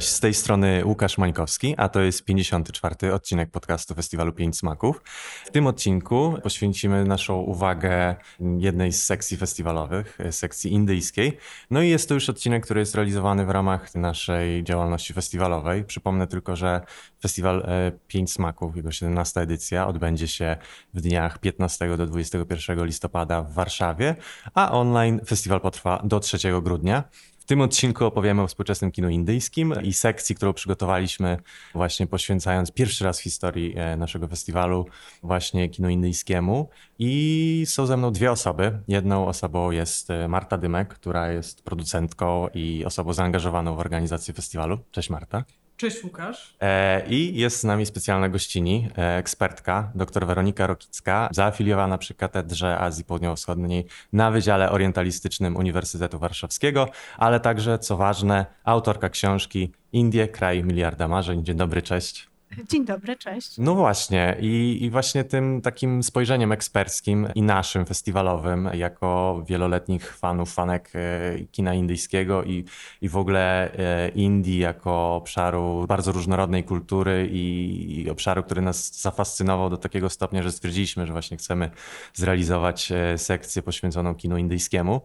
Cześć, z tej strony Łukasz Mańkowski, a to jest 54. odcinek podcastu Festiwalu Pięć Smaków. W tym odcinku poświęcimy naszą uwagę jednej z sekcji festiwalowych, sekcji indyjskiej. No i jest to już odcinek, który jest realizowany w ramach naszej działalności festiwalowej. Przypomnę tylko, że Festiwal e, Pięć Smaków, jego 17. edycja, odbędzie się w dniach 15 do 21 listopada w Warszawie, a online festiwal potrwa do 3 grudnia tym odcinku opowiemy o współczesnym kinu indyjskim i sekcji, którą przygotowaliśmy właśnie poświęcając pierwszy raz w historii e, naszego festiwalu właśnie kinu indyjskiemu. I są ze mną dwie osoby. Jedną osobą jest e, Marta Dymek, która jest producentką i osobą zaangażowaną w organizację festiwalu. Cześć Marta. Cześć Łukasz. E, I jest z nami specjalna gościni, e, ekspertka, dr Weronika Rokicka, zaafiliowana przy Katedrze Azji Południowo-Wschodniej na Wydziale Orientalistycznym Uniwersytetu Warszawskiego, ale także, co ważne, autorka książki Indie, kraj miliarda marzeń. Dzień dobry, cześć. Dzień dobry, cześć. No właśnie, i, i właśnie tym takim spojrzeniem eksperckim i naszym festiwalowym, jako wieloletnich fanów, fanek e, kina indyjskiego i, i w ogóle e, Indii jako obszaru bardzo różnorodnej kultury i, i obszaru, który nas zafascynował do takiego stopnia, że stwierdziliśmy, że właśnie chcemy zrealizować e, sekcję poświęconą kinu indyjskiemu.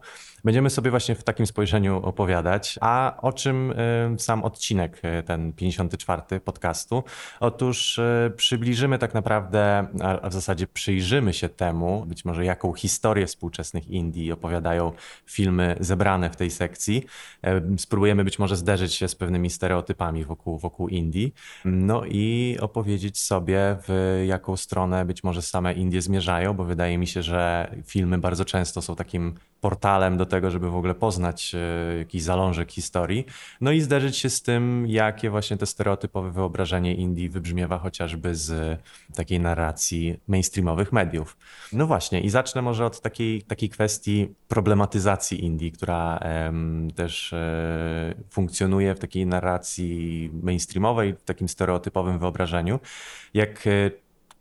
Będziemy sobie właśnie w takim spojrzeniu opowiadać. A o czym sam odcinek, ten 54 podcastu? Otóż e, przybliżymy tak naprawdę, a w zasadzie przyjrzymy się temu, być może jaką historię współczesnych Indii opowiadają filmy zebrane w tej sekcji. E, spróbujemy być może zderzyć się z pewnymi stereotypami wokół, wokół Indii. No i opowiedzieć sobie, w jaką stronę być może same Indie zmierzają, bo wydaje mi się, że filmy bardzo często są takim portalem do tego, żeby w ogóle poznać e, jakiś zalążek historii. No i zderzyć się z tym, jakie właśnie te stereotypowe wyobrażenie Indii wybrzmiewa chociażby z takiej narracji mainstreamowych mediów. No właśnie, i zacznę może od takiej, takiej kwestii problematyzacji Indii, która em, też e, funkcjonuje w takiej narracji mainstreamowej, w takim stereotypowym wyobrażeniu. Jak e,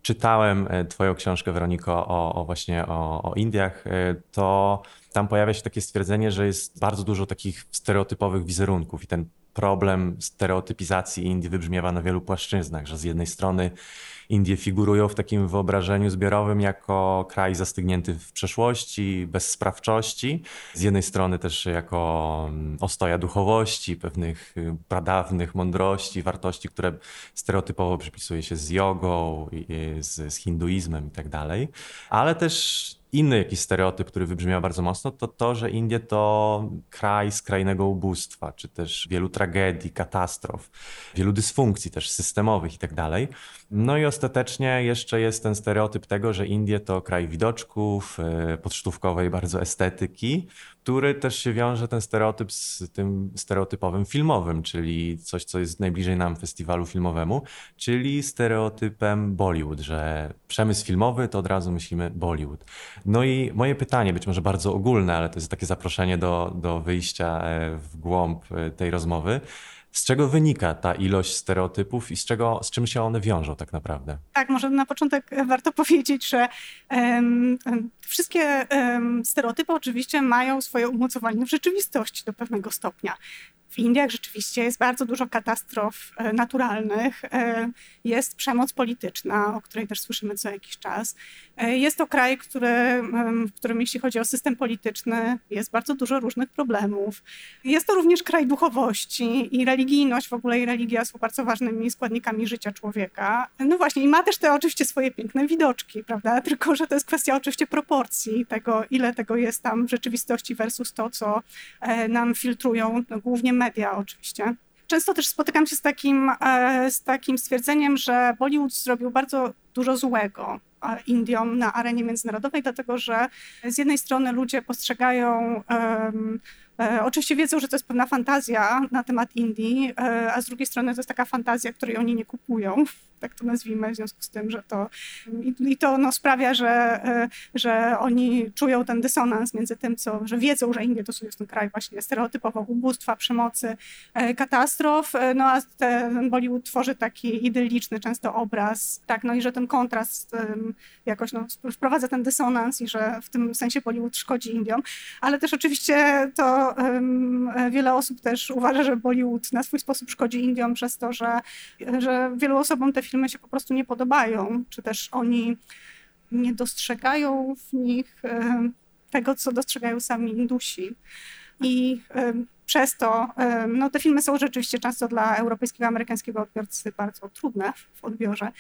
czytałem e, Twoją książkę, Weroniko, o, o właśnie o, o, Indiach, e, to tam pojawia się takie stwierdzenie, że jest bardzo dużo takich stereotypowych wizerunków i ten problem stereotypizacji Indii wybrzmiewa na wielu płaszczyznach, że z jednej strony Indie figurują w takim wyobrażeniu zbiorowym jako kraj zastygnięty w przeszłości, bez sprawczości. Z jednej strony też jako mm, ostoja duchowości, pewnych y, pradawnych mądrości, wartości, które stereotypowo przypisuje się z jogą, z, z hinduizmem i tak. Ale też inny jakiś stereotyp, który wybrzmiał bardzo mocno, to to, że Indie to kraj skrajnego ubóstwa, czy też wielu tragedii, katastrof, wielu dysfunkcji też systemowych i tak dalej. No i ostatecznie jeszcze jest ten stereotyp tego, że Indie to kraj widoczków, e, podsztówkowej bardzo estetyki, który też się wiąże ten stereotyp z tym stereotypowym filmowym, czyli coś, co jest najbliżej nam festiwalu filmowemu, czyli stereotypem Bollywood, że przemysł filmowy to od razu myślimy Bollywood. No i moje pytanie, być może bardzo ogólne, ale to jest takie zaproszenie do, do wyjścia e, w głąb e, tej rozmowy. Z czego wynika ta ilość stereotypów i z, czego, z czym się one wiążą tak naprawdę? Tak, może na początek warto powiedzieć, że um, wszystkie um, stereotypy oczywiście mają swoje umocowanie w rzeczywistości do pewnego stopnia. W Indiach rzeczywiście jest bardzo dużo katastrof e, naturalnych, e, jest przemoc polityczna, o której też słyszymy co jakiś czas. E, jest to kraj, który, w którym jeśli chodzi o system polityczny, jest bardzo dużo różnych problemów. Jest to również kraj duchowości i religijność, w ogóle i religia są bardzo ważnymi składnikami życia człowieka. No właśnie, i ma też te oczywiście swoje piękne widoczki, prawda? Tylko, że to jest kwestia oczywiście proporcji tego, ile tego jest tam w rzeczywistości versus to, co nam filtrują no, głównie media media oczywiście. Często też spotykam się z takim, e, z takim stwierdzeniem, że Bollywood zrobił bardzo dużo złego e, Indiom na arenie międzynarodowej, dlatego że z jednej strony ludzie postrzegają um, oczywiście wiedzą, że to jest pewna fantazja na temat Indii, a z drugiej strony to jest taka fantazja, której oni nie kupują, tak to nazwijmy, w związku z tym, że to i, i to no, sprawia, że, e, że oni czują ten dysonans między tym, co, że wiedzą, że Indie to jest ten kraj właśnie stereotypowo ubóstwa, przemocy, katastrof, no a ten Bollywood tworzy taki idylliczny często obraz, tak, no i że ten kontrast jakoś no, wprowadza ten dysonans i że w tym sensie Bollywood szkodzi Indiom, ale też oczywiście to um, wiele osób też uważa, że Bollywood na swój sposób szkodzi Indiom przez to, że, że wielu osobom te filmy się po prostu nie podobają, czy też oni nie dostrzegają w nich um, tego, co dostrzegają sami Indusi. I um, przez to no, te filmy są rzeczywiście często dla europejskiego, amerykańskiego odbiorcy bardzo trudne w odbiorze.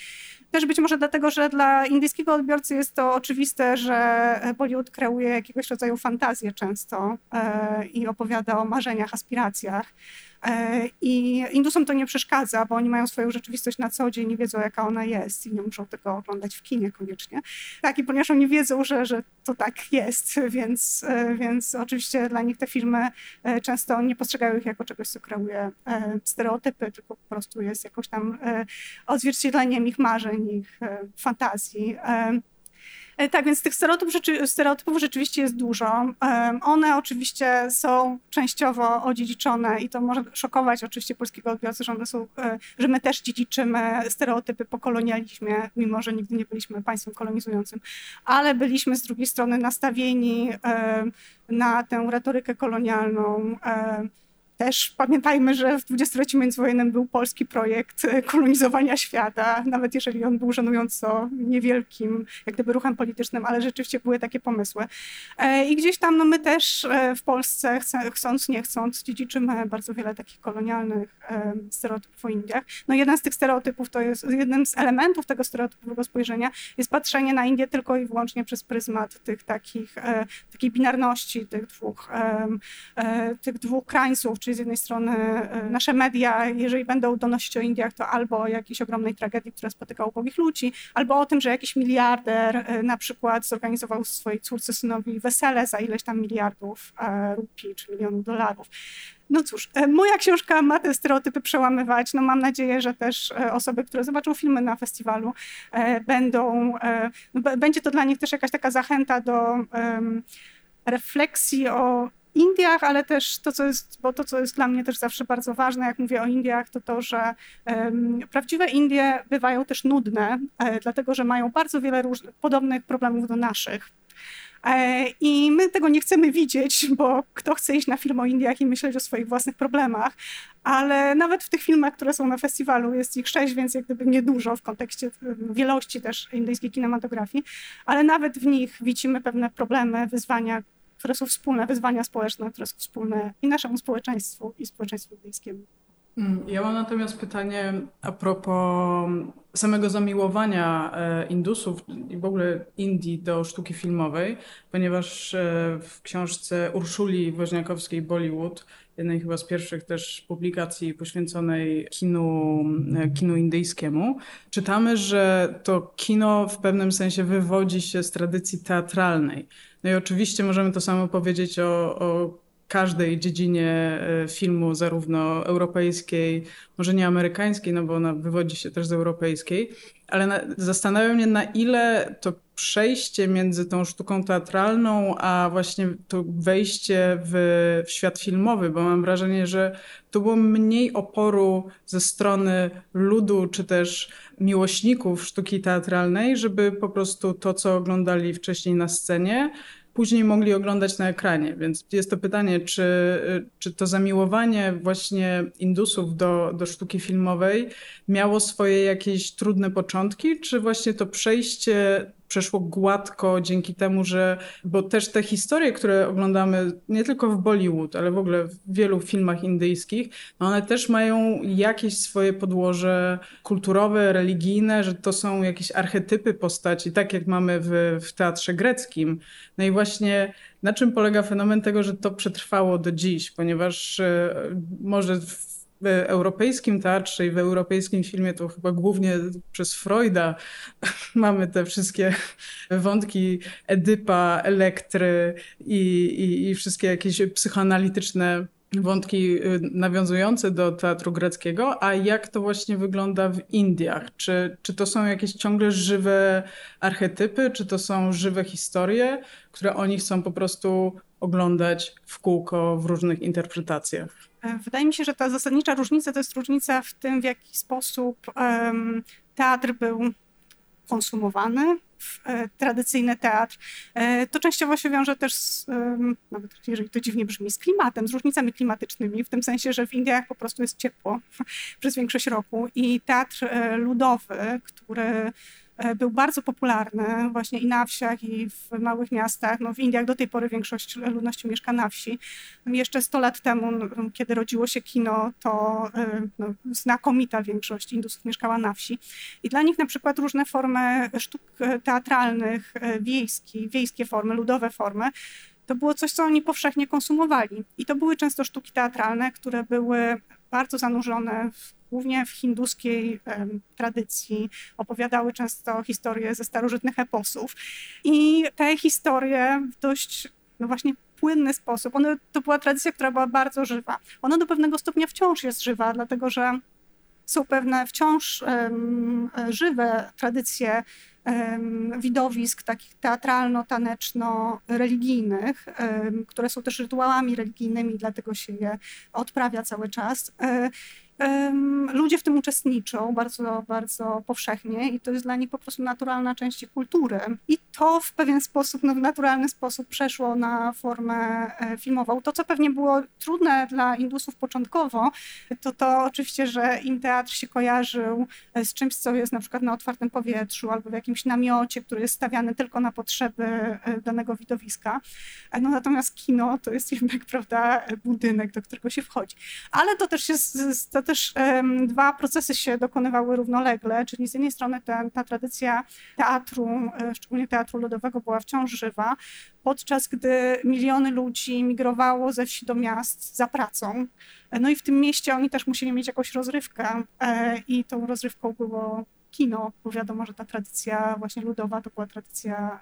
Też być może dlatego, że dla indyjskiego odbiorcy jest to oczywiste, że Bollywood kreuje jakiegoś rodzaju fantazję często e, i opowiada o marzeniach, aspiracjach. E, I Indusom to nie przeszkadza, bo oni mają swoją rzeczywistość na co dzień i wiedzą, jaka ona jest i nie muszą tego oglądać w kinie koniecznie. Tak, i ponieważ oni wiedzą, że, że to tak jest, więc, e, więc oczywiście dla nich te filmy e, często nie postrzegają ich jako czegoś, co kreuje stereotypy, tylko po prostu jest jakoś tam odzwierciedleniem ich marzeń, ich fantazji. E, tak, więc tych stereotypów, rzeczy, stereotypów rzeczywiście jest dużo. One oczywiście są częściowo odziedziczone i to może szokować oczywiście polskiego odbiorcę, że one są, e, że my też dziedziczymy stereotypy po kolonializmie, mimo że nigdy nie byliśmy państwem kolonizującym, ale byliśmy z drugiej strony nastawieni na tę retorykę kolonialną też pamiętajmy, że w dwudziestoleciu międzywojennym był polski projekt e, kolonizowania świata, nawet jeżeli on był żenująco niewielkim, jak gdyby ruchem politycznym, ale rzeczywiście były takie pomysły. E, I gdzieś tam no my też e, w Polsce, chcąc, nie chcąc, dziedziczymy bardzo wiele takich kolonialnych stereotypów o Indiach. No jeden z tych stereotypów to jest, jednym z elementów tego stereotypowego spojrzenia jest patrzenie na Indię tylko i wyłącznie przez pryzmat tych takich, takiej binarności tych dwóch, tych dwóch krańców, czyli z jednej strony e, nasze media, jeżeli będą donosić o Indiach, to albo o jakiejś ogromnej tragedii, która spotyka ubogich ludzi, albo o tym, że jakiś miliarder e, na przykład zorganizował swojej córce, synowi wesele za ileś tam miliardów e, rupii czy milionów dolarów. No cóż, moja książka ma te stereotypy przełamywać. No mam nadzieję, że też osoby, które zobaczą filmy na festiwalu, będą, będzie to dla nich też jakaś taka zachęta do refleksji o Indiach, ale też to, co jest, bo to, co jest dla mnie też zawsze bardzo ważne, jak mówię o Indiach, to to, że um, prawdziwe Indie bywają też nudne, e, dlatego że mają bardzo wiele różnych, podobnych problemów do naszych. E, I my tego nie chcemy widzieć, bo kto chce iść na film o Indiach i myśleć o swoich własnych problemach, ale nawet w tych filmach, które są na festiwalu, jest ich sześć, więc jak gdyby niedużo w kontekście wielości też indyjskiej kinematografii, ale nawet w nich widzimy pewne problemy, wyzwania, które są wspólne, wyzwania społeczne, które są wspólne i naszemu społeczeństwu, i społeczeństwu bliskiemu. Mm, ja mam natomiast pytanie a propos samego zamiłowania e, Indusów i w ogóle Indii do sztuki filmowej, ponieważ e, w książce Urszuli Woźniakowskiej Bollywood, jednej chyba z pierwszych też publikacji poświęconej kinu, e, kinu indyjskiemu, czytamy, że to kino w pewnym sensie wywodzi się z tradycji teatralnej. No i oczywiście możemy to samo powiedzieć o, o każdej dziedzinie e, filmu, zarówno europejskiej, może nie amerykańskiej, no bo ona wywodzi się też z europejskiej, ale na, zastanawiam mnie, na ile to przejście między tą sztuką teatralną, a właśnie to wejście w, w świat filmowy, bo mam wrażenie, że tu było mniej oporu ze strony ludu, czy też miłośników sztuki teatralnej, żeby po prostu to, co oglądali wcześniej na scenie, później mogli oglądać na ekranie. Więc jest to pytanie, czy, czy to zamiłowanie właśnie Indusów do, do sztuki filmowej miało swoje jakieś trudne początki, czy właśnie to przejście przeszło gładko dzięki temu, że, bo też te historie, które oglądamy nie tylko w Bollywood, ale w ogóle w wielu filmach indyjskich, no one też mają jakieś swoje podłoże kulturowe, religijne, że to są jakieś archetypy postaci, tak jak mamy w, w teatrze greckim. No i właśnie na czym polega fenomen tego, że to przetrwało do dziś, ponieważ e, może w w europejskim teatrze i w europejskim filmie to chyba głównie przez Freuda mamy te wszystkie wątki Edypa, Elektry i, i, i wszystkie jakieś psychoanalityczne wątki y, nawiązujące do teatru greckiego, a jak to właśnie wygląda w Indiach? Czy, czy to są jakieś ciągle żywe archetypy, czy to są żywe historie, które oni chcą po prostu oglądać w kółko w różnych interpretacjach? E, wydaje mi się, że ta zasadnicza różnica to jest różnica w tym, w jaki sposób teatr był konsumowany, w tradycyjny teatr. To częściowo się wiąże też, z, nawet jeżeli to dziwnie brzmi, z klimatem, z różnicami klimatycznymi, w tym sensie, że w Indiach po prostu jest ciepło przez większość roku i teatr ludowy, który E, był bardzo popularny właśnie i na wsiach, i w małych miastach. No w Indiach do tej pory większość ludności mieszka na wsi. Jeszcze 100 lat temu, kiedy rodziło się kino, to e, no, znakomita większość Indusów mieszkała na wsi. I dla nich na przykład różne formy sztuk teatralnych, e, wiejskich, wiejskie formy, ludowe formy, to było coś, co oni powszechnie konsumowali. I to były często sztuki teatralne, które były bardzo zanurzone w głównie w hinduskiej tradycji, opowiadały często historie ze starożytnych eposów. I te historie w dość, no właśnie, płynny sposób, one, to była tradycja, która była bardzo żywa. Ona do pewnego stopnia wciąż jest żywa, dlatego że są pewne wciąż um, żywe tradycje um, widowisk takich teatralno-taneczno-religijnych, um, które są też rytuałami religijnymi, dlatego się je odprawia cały czas. Ludzie w tym uczestniczą bardzo, bardzo powszechnie i to jest dla nich po prostu naturalna część kultury. I to w pewien sposób, no w naturalny sposób przeszło na formę e, filmową. To, co pewnie było trudne dla Indusów początkowo, to to oczywiście, że im teatr się kojarzył e, z czymś, co jest na przykład na otwartym powietrzu albo w jakimś namiocie, który jest stawiany tylko na potrzeby e, danego widowiska. No natomiast kino to jest jednak, prawda, budynek, do którego się wchodzi. Ale to też jest, to też dwa procesy się dokonywały równolegle, czyli z jednej strony ta, ta tradycja teatru, e, szczególnie teatru ludowego, była wciąż żywa, podczas gdy miliony ludzi migrowało ze wsi do miast za pracą. No i w tym mieście oni też musieli mieć jakąś rozrywkę e, i tą rozrywką było kino, bo wiadomo, że ta tradycja właśnie ludowa to była tradycja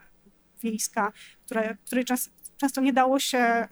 wiejska, która, której czas, często nie dało się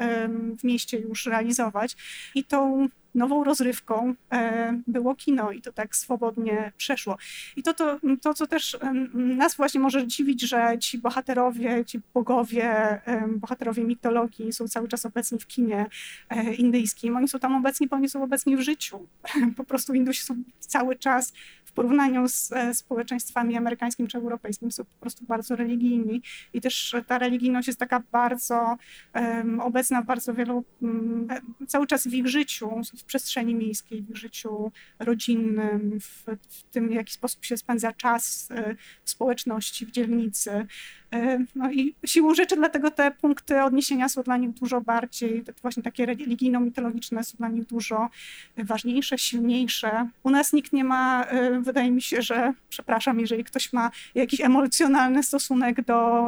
w mieście już realizować. I tą nową rozrywką e, było kino i to tak swobodnie przeszło. I to, to, to co też nas właśnie może dziwić, że ci bohaterowie, ci bogowie, bohaterowie mitologii są cały czas obecni w kinie e, indyjskim. Oni są tam obecni, bo oni są obecni w życiu. Po prostu Indusi są cały czas w porównaniu z e, społeczeństwami amerykańskim czy europejskim są po prostu bardzo religijni i też ta religijność jest taka bardzo um, obecna w bardzo wielu, um, cały czas w ich życiu, w przestrzeni miejskiej, w życiu rodzinnym, w, w tym, w jaki sposób się spędza czas e, w społeczności, w dzielnicy. E, no i siłą rzeczy dlatego te punkty odniesienia są dla nich dużo bardziej, właśnie takie religijno-mitologiczne są dla nich dużo ważniejsze, silniejsze. U nas nikt nie ma, e, wydaje mi się, że, przepraszam, jeżeli ktoś ma jakiś emocjonalny stosunek do,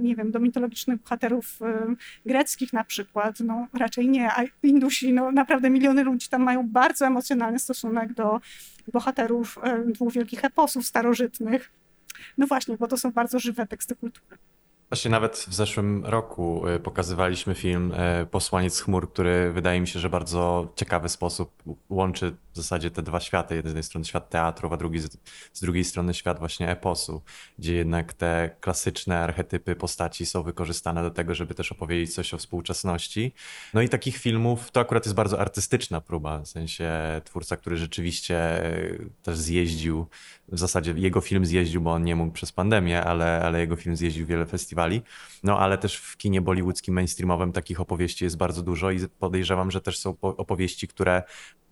nie wiem, do mitologicznych bohaterów greckich na przykład, no raczej nie, a Indusi, no naprawdę miliony ludzi tam mają bardzo emocjonalny stosunek do bohaterów dwóch wielkich eposów starożytnych. No właśnie, bo to są bardzo żywe teksty kultury. Właśnie nawet w zeszłym roku y, pokazywaliśmy film y, Posłaniec chmur, który wydaje mi się, że bardzo ciekawy sposób łączy zasadzie te dwa światy. Z jednej strony świat teatru, a drugi, z drugiej strony świat właśnie eposu, gdzie jednak te klasyczne archetypy postaci są wykorzystane do tego, żeby też opowiedzieć coś o współczesności. No i takich filmów to akurat jest bardzo artystyczna próba, w sensie twórca, który rzeczywiście y, też zjeździł, w zasadzie jego film zjeździł, bo on nie mógł przez pandemię, ale, ale jego film zjeździł wiele festiwali. No ale też w kinie bollywoodzkim, mainstreamowym takich opowieści jest bardzo dużo i podejrzewam, że też są opowieści, które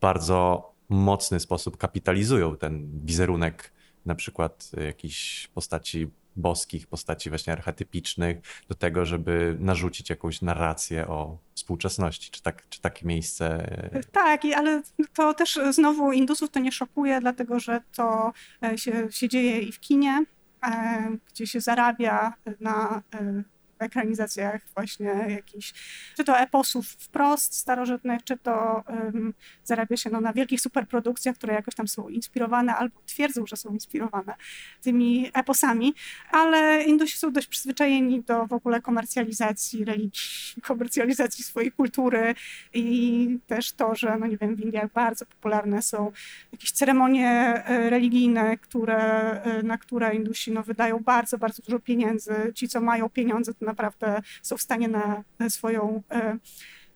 bardzo mocny sposób kapitalizują ten wizerunek na przykład jakichś postaci boskich, postaci właśnie archetypicznych, do tego, żeby narzucić jakąś narrację o współczesności. Czy, tak, czy takie miejsce. Tak, ale to też znowu Indusów to nie szokuje, dlatego że to e, się, się dzieje i w kinie, E, gdzie się zarabia na e, ekranizacjach właśnie jakichś, czy to eposów wprost starożytnych, czy to um, zarabia się no, na wielkich superprodukcjach, które jakoś tam są inspirowane albo twierdzą, że są inspirowane tymi eposami, ale Indusi są dość przyzwyczajeni do w ogóle komercjalizacji religii, komercjalizacji swojej kultury i też to, że no nie wiem, w Indiach bardzo popularne są jakieś ceremonie e, religijne, które, e, na które Indusi no, wydają bardzo, bardzo dużo pieniędzy. Ci, co mają pieniądze, to naprawdę są w stanie na swoją e,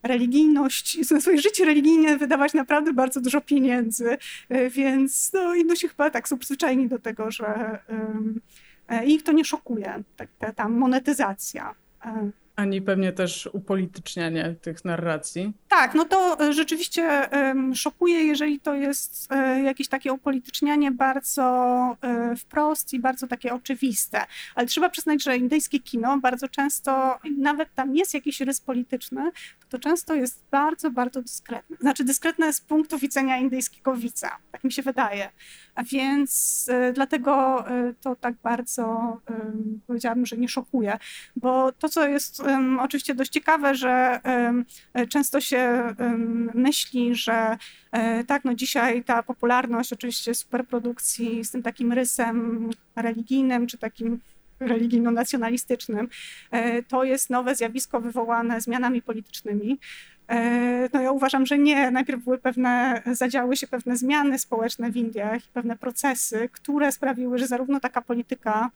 religijność, na swoje życie religijne wydawać naprawdę bardzo dużo pieniędzy, e, więc no, Indusi chyba tak są przyzwyczajeni do tego, że i ich to nie szokuje, tak, ta, ta monetyzacja. Ani pewnie też upolitycznianie tych narracji. Tak, no to e, rzeczywiście szokuje, jeżeli to jest e, jakieś takie upolitycznianie bardzo e, wprost i bardzo takie oczywiste. Ale trzeba przyznać, że indyjskie kino bardzo często, nawet tam jest jakiś rys polityczny, to często jest bardzo, bardzo dyskretne. Znaczy dyskretne z punktu widzenia indyjskiego widza, tak mi się wydaje. A więc dlatego to tak bardzo powiedziałabym, że nie szokuje, bo to, co jest oczywiście dość ciekawe, że często się myśli, że e, tak, no dzisiaj ta popularność oczywiście superprodukcji z tym takim rysem religijnym, czy takim religijno-nacjonalistycznym, e, to jest nowe zjawisko wywołane zmianami politycznymi. E, no ja uważam, że nie. Najpierw były pewne, zadziały się pewne zmiany społeczne w Indiach i pewne procesy, które sprawiły, że zarówno taka polityka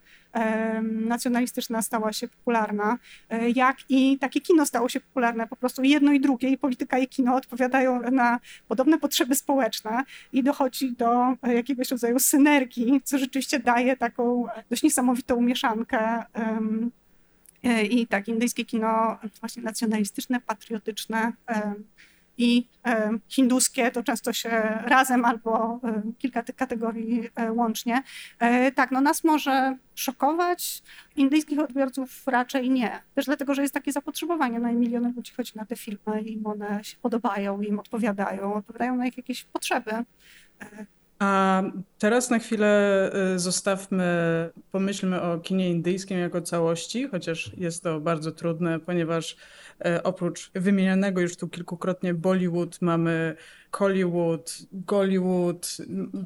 nacjonalistyczna stała się popularna, e, jak i takie kino stało się popularne. Po prostu jedno i drugie, i polityka i kino odpowiadają na podobne potrzeby społeczne i dochodzi do jakiegoś rodzaju synergii, co rzeczywiście daje taką dość niesamowitą mieszankę E, I tak, indyjskie kino właśnie nacjonalistyczne, patriotyczne e, i e, hinduskie to często się razem albo kilka tych kategorii łącznie. Tak, no nas może szokować, indyjskich odbiorców raczej nie. Też dlatego, że jest takie zapotrzebowanie, no i miliony ludzi chodzi na te filmy i one się podobają, im odpowiadają, odpowiadają na ich jakieś potrzeby. A teraz na chwilę y, zostawmy, pomyślmy o kinie indyjskim jako całości, chociaż jest to bardzo trudne, ponieważ y, oprócz wymienianego już tu kilkukrotnie Bollywood mamy Hollywood, Gollywood,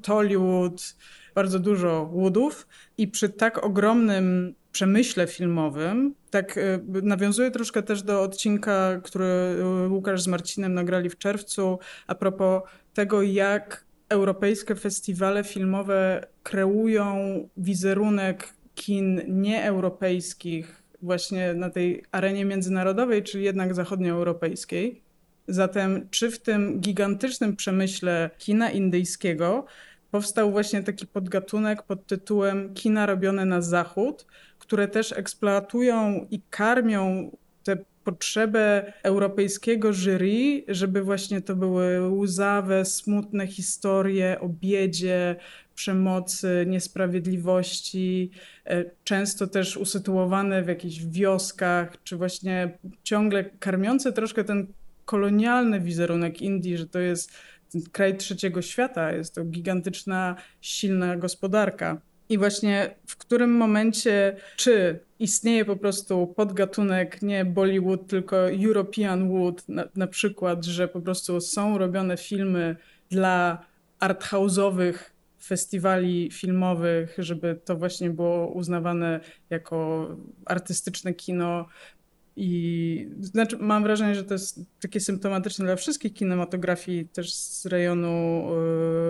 Tollywood, bardzo dużo woodów i przy tak ogromnym przemyśle filmowym, tak y, nawiązuję troszkę też do odcinka, który Łukasz z Marcinem nagrali w czerwcu a propos tego, jak europejskie festiwale filmowe kreują wizerunek kin nieeuropejskich właśnie na tej arenie międzynarodowej, czy jednak zachodnioeuropejskiej. Zatem, czy w tym gigantycznym przemyśle kina indyjskiego powstał właśnie taki podgatunek pod tytułem kina robione na zachód, które też eksploatują i karmią potrzebę europejskiego jury, żeby właśnie to były łzawe, smutne historie o biedzie, przemocy, niesprawiedliwości, e, często też usytuowane w jakichś wioskach, czy właśnie ciągle karmiące troszkę ten kolonialny wizerunek Indii, że to jest kraj trzeciego świata, jest to gigantyczna, silna gospodarka. I właśnie w którym momencie, czy istnieje po prostu podgatunek nie Bollywood, tylko European Wood, na, na przykład, że po prostu są robione filmy dla arthouse'owych festiwali filmowych, żeby to właśnie było uznawane jako artystyczne kino. I znaczy, mam wrażenie, że to jest takie symptomatyczne dla wszystkich kinematografii też z rejonu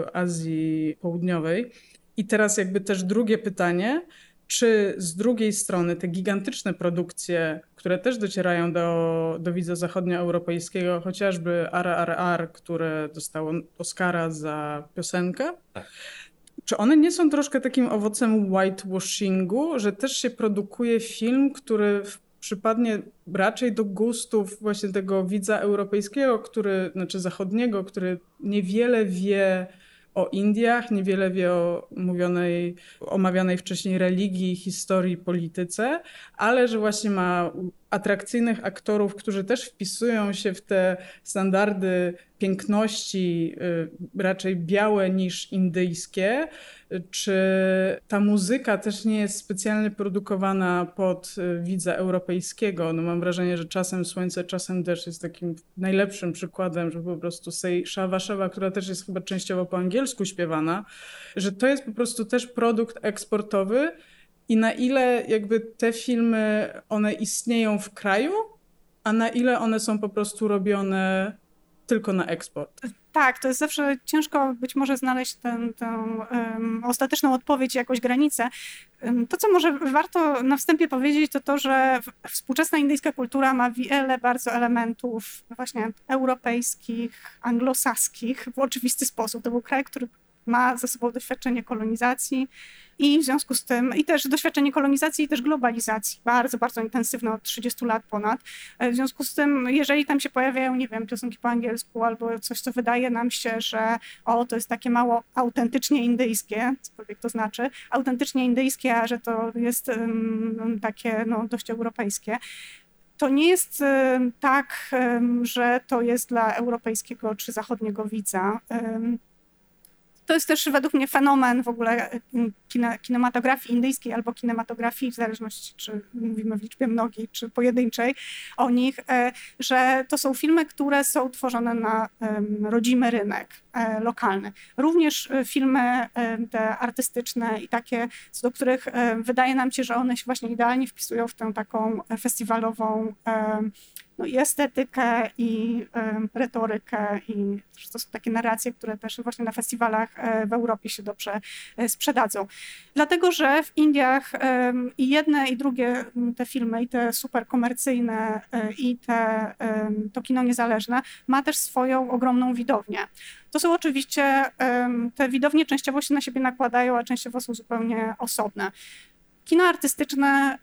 y, Azji Południowej. I teraz jakby też drugie pytanie, czy z drugiej strony te gigantyczne produkcje, które też docierają do, do widza zachodnioeuropejskiego, chociażby RRR, które dostało Oscara za piosenkę, tak. czy one nie są troszkę takim owocem whitewashingu, że też się produkuje film, który przypadnie raczej do gustów właśnie tego widza europejskiego, który, znaczy zachodniego, który niewiele wie o Indiach, niewiele wie o mówionej, omawianej wcześniej religii, historii, polityce, ale że właśnie ma atrakcyjnych aktorów, którzy też wpisują się w te standardy piękności, y, raczej białe niż indyjskie, czy ta muzyka też nie jest specjalnie produkowana pod y, widza europejskiego. No mam wrażenie, że czasem słońce, czasem deszcz jest takim najlepszym przykładem, że po prostu Sej Szawa Szawa, która też jest chyba częściowo po angielsku śpiewana, że to jest po prostu też produkt eksportowy, i na ile jakby te filmy, one istnieją w kraju, a na ile one są po prostu robione tylko na eksport. Tak, to jest zawsze ciężko być może znaleźć tę, um, ostateczną odpowiedź, jakąś granicę. To, co może warto na wstępie powiedzieć, to to, że współczesna indyjska kultura ma wiele bardzo elementów właśnie europejskich, anglosaskich w oczywisty sposób. To był kraj, który ma za sobą doświadczenie kolonizacji i w związku z tym, i też doświadczenie kolonizacji i też globalizacji, bardzo, bardzo intensywne od 30 lat ponad. W związku z tym, jeżeli tam się pojawiają, nie wiem, piosenki po angielsku albo coś, co wydaje nam się, że o, to jest takie mało autentycznie indyjskie, cokolwiek to znaczy, autentycznie indyjskie, a że to jest um, takie no, dość europejskie, to nie jest tak, że to jest dla europejskiego czy zachodniego widza. To jest też według mnie fenomen w ogóle e, kinematografii indyjskiej albo kinematografii, w zależności czy mówimy w liczbie mnogiej, czy pojedynczej o nich, e, że to są filmy, które są tworzone na rodzimy rynek e, lokalny. Również filmy te artystyczne i takie, do których wydaje nam się, że one się właśnie idealnie wpisują w tę taką festiwalową no i estetykę, i retorykę, i to są takie narracje, które też właśnie na festiwalach e, w Europie się dobrze e, sprzedadzą. Dlatego, że w Indiach i jedne, i drugie te filmy, i te super komercyjne, y, i te, to kino niezależne, ma też swoją ogromną widownię. To są oczywiście, te widownie częściowo się na siebie nakładają, a częściowo są zupełnie osobne. Kino artystyczne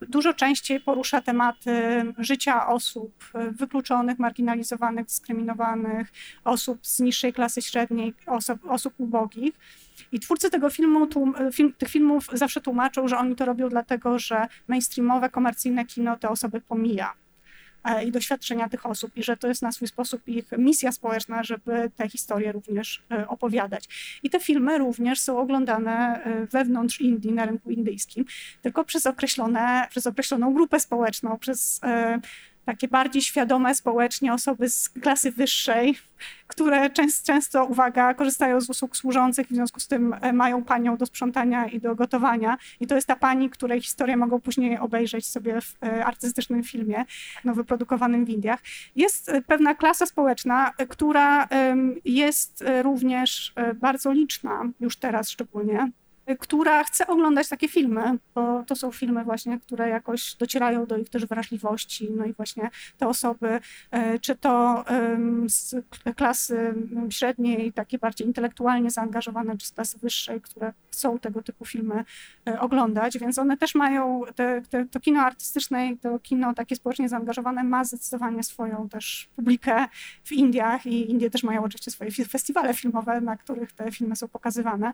y, dużo częściej porusza tematy życia osób y, wykluczonych, marginalizowanych, dyskryminowanych, osób z niższej klasy średniej, osób, osób ubogich. I twórcy tego filmu, film, tych filmów zawsze tłumaczą, że oni to robią dlatego, że mainstreamowe, komercyjne kino te osoby pomija. E, i doświadczenia tych osób i że to jest na swój sposób ich misja społeczna, żeby te historie również e, opowiadać. I te filmy również są oglądane e, wewnątrz Indii, na rynku indyjskim, tylko przez, określone, przez określoną grupę społeczną, przez takie bardziej świadome społecznie osoby z klasy wyższej, które często, często, uwaga, korzystają z usług służących, w związku z tym e, mają panią do sprzątania i do gotowania. I to jest ta pani, której historię mogą później obejrzeć sobie w e, artystycznym filmie, no, wyprodukowanym w Indiach. Jest e, pewna klasa społeczna, która jest również bardzo liczna, już teraz szczególnie, która chce oglądać takie filmy, bo to są filmy właśnie, które jakoś docierają do ich też wrażliwości, no i właśnie te osoby, e, czy to z klasy średniej, takie bardziej intelektualnie zaangażowane, czy z klasy wyższej, które chcą tego typu filmy e, oglądać, więc one też mają, te, te, to kino artystyczne i to kino takie społecznie zaangażowane ma zdecydowanie swoją też publikę w Indiach i Indie też mają oczywiście swoje festiwale filmowe, na których te filmy są pokazywane.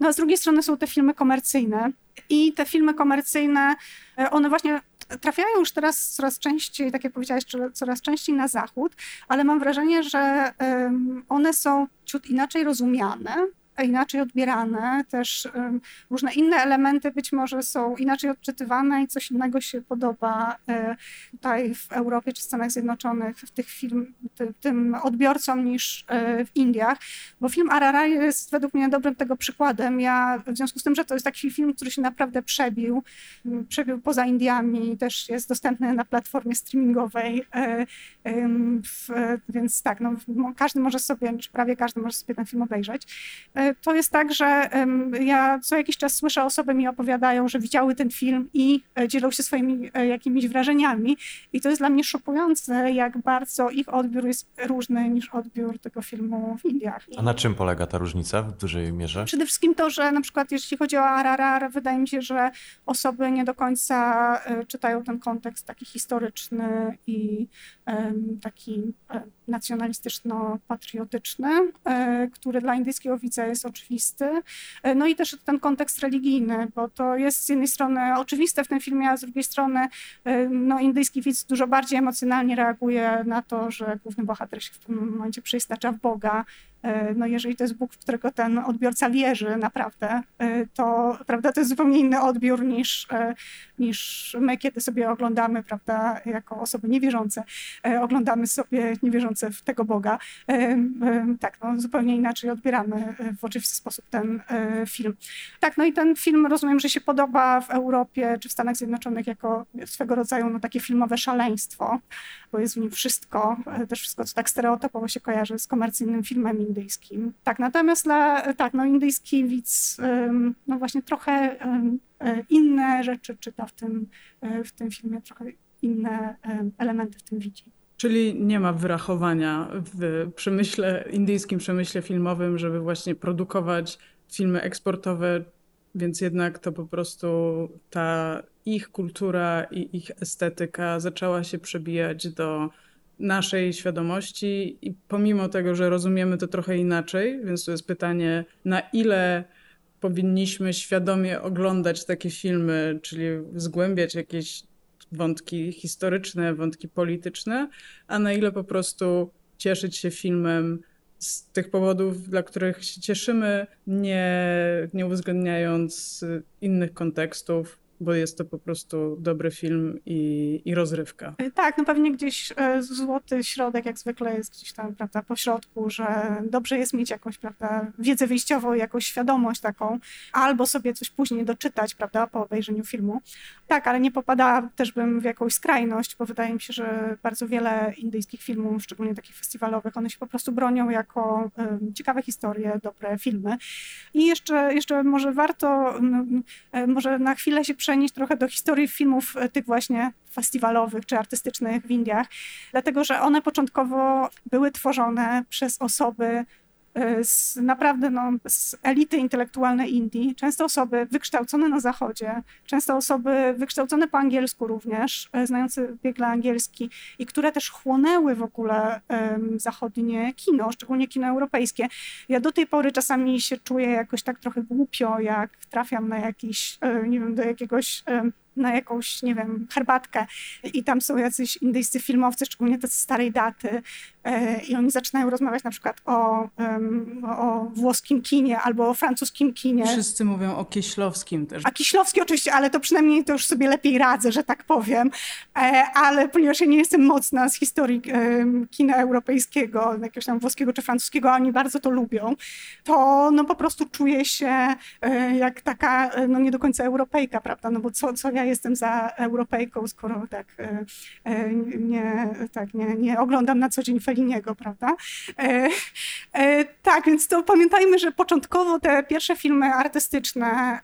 No a z drugiej strony są te filmy komercyjne. I te filmy komercyjne, e, one właśnie trafiają już teraz coraz częściej, tak jak powiedziałeś, coraz częściej na zachód, ale mam wrażenie, że one są ciut inaczej rozumiane inaczej odbierane, też różne inne elementy być może są inaczej odczytywane i coś innego się podoba e, tutaj w Europie czy Stanach Zjednoczonych, w tych film, tym odbiorcom niż e, w Indiach, bo film Arara jest według mnie dobrym tego przykładem. Ja w związku z tym, że to jest taki film, który się naprawdę przebił, przebił poza Indiami, też jest dostępny na platformie streamingowej, e, więc tak, no, każdy może sobie, czy prawie każdy może sobie ten film obejrzeć to jest tak, że ja co jakiś czas słyszę, osoby mi opowiadają, że widziały ten film i e, dzielą się swoimi e, jakimiś wrażeniami. I to jest dla mnie szokujące, jak bardzo ich odbiór jest różny niż odbiór tego filmu w Indiach. A na czym polega ta różnica w dużej mierze? Przede wszystkim to, że na przykład jeśli chodzi o RRR, wydaje mi się, że osoby nie do końca e, czytają ten kontekst taki historyczny i taki nacjonalistyczno-patriotyczny, który dla indyjskiego widza jest oczywisty. E, no i też ten kontekst religijny, bo to jest z jednej strony oczywiste w tym filmie, a z drugiej strony e, no, indyjski widz dużo bardziej emocjonalnie reaguje na to, że główny bohater się w pewnym momencie przeistacza w Boga, E, no jeżeli to jest Bóg, w którego ten odbiorca wierzy naprawdę, e, to, prawda, to jest zupełnie inny odbiór niż, e, niż my, kiedy sobie oglądamy, prawda, jako osoby niewierzące, oglądamy sobie niewierzące w tego Boga. Tak, no, zupełnie inaczej odbieramy w oczywisty sposób ten film. Tak, no i ten film rozumiem, że się podoba w Europie czy w Stanach Zjednoczonych jako swego rodzaju no, takie filmowe szaleństwo, bo jest w nim wszystko, też wszystko, co tak stereotypowo się kojarzy z komercyjnym filmem indyjskim. Tak, natomiast dla, tak, no indyjski widz, no właśnie trochę e, inne rzeczy czyta w tym, e, w tym filmie, trochę inne elementy w tym widzi. Czyli nie ma wyrachowania w przemyśle, indyjskim przemyśle filmowym, żeby właśnie produkować filmy eksportowe, więc jednak to po prostu ta ich kultura i ich estetyka zaczęła się przebijać do naszej świadomości i pomimo tego, że rozumiemy to trochę inaczej, więc to jest pytanie, na ile powinniśmy świadomie oglądać takie filmy, czyli zgłębiać jakieś wątki historyczne, wątki polityczne, a na ile po prostu cieszyć się filmem z tych powodów, dla których się cieszymy, nie, nie uwzględniając innych kontekstów, bo jest to po prostu dobry film i, i rozrywka. E, tak, no pewnie gdzieś e, złoty środek jak zwykle jest gdzieś tam, prawda, po środku, że dobrze jest mieć jakąś, prawda, wiedzę wyjściową, jakąś świadomość taką, albo sobie coś później doczytać, prawda, po obejrzeniu filmu. Tak, ale nie popadała też bym w jakąś skrajność, bo wydaje mi się, że bardzo wiele indyjskich filmów, szczególnie takich festiwalowych, one się po prostu bronią jako um, ciekawe historie, dobre filmy. I jeszcze, jeszcze może warto, no, może na chwilę się przenieść trochę do historii filmów e, tych właśnie festiwalowych czy artystycznych w Indiach, dlatego że one początkowo były tworzone przez osoby z naprawdę no, z elity intelektualnej Indii, często osoby wykształcone na zachodzie, często osoby wykształcone po angielsku również, e, znające biegle angielski i które też chłonęły w ogóle um, zachodnie kino, szczególnie kino europejskie. Ja do tej pory czasami się czuję jakoś tak trochę głupio, jak trafiam na jakiś, nie wiem, do jakiegoś na jakąś, nie wiem, herbatkę i tam są jacyś indyjscy filmowcy, szczególnie te starej daty e, i oni zaczynają rozmawiać na przykład o, o włoskim kinie albo o francuskim kinie. Wszyscy mówią o Kieślowskim też. A Kieślowski oczywiście, ale to przynajmniej to już sobie lepiej radzę, że tak powiem, e, ale ponieważ ja nie jestem mocna z historii kina europejskiego, jakiegoś tam włoskiego czy francuskiego, a oni bardzo to lubią, to no po prostu czuję się e, jak taka no nie do końca Europejka, prawda, no bo co, co ja jestem za Europejką, skoro tak, e, e, nie, tak nie, nie oglądam na co dzień Feliniego, prawda? E, tak, więc to pamiętajmy, że początkowo te pierwsze filmy artystyczne,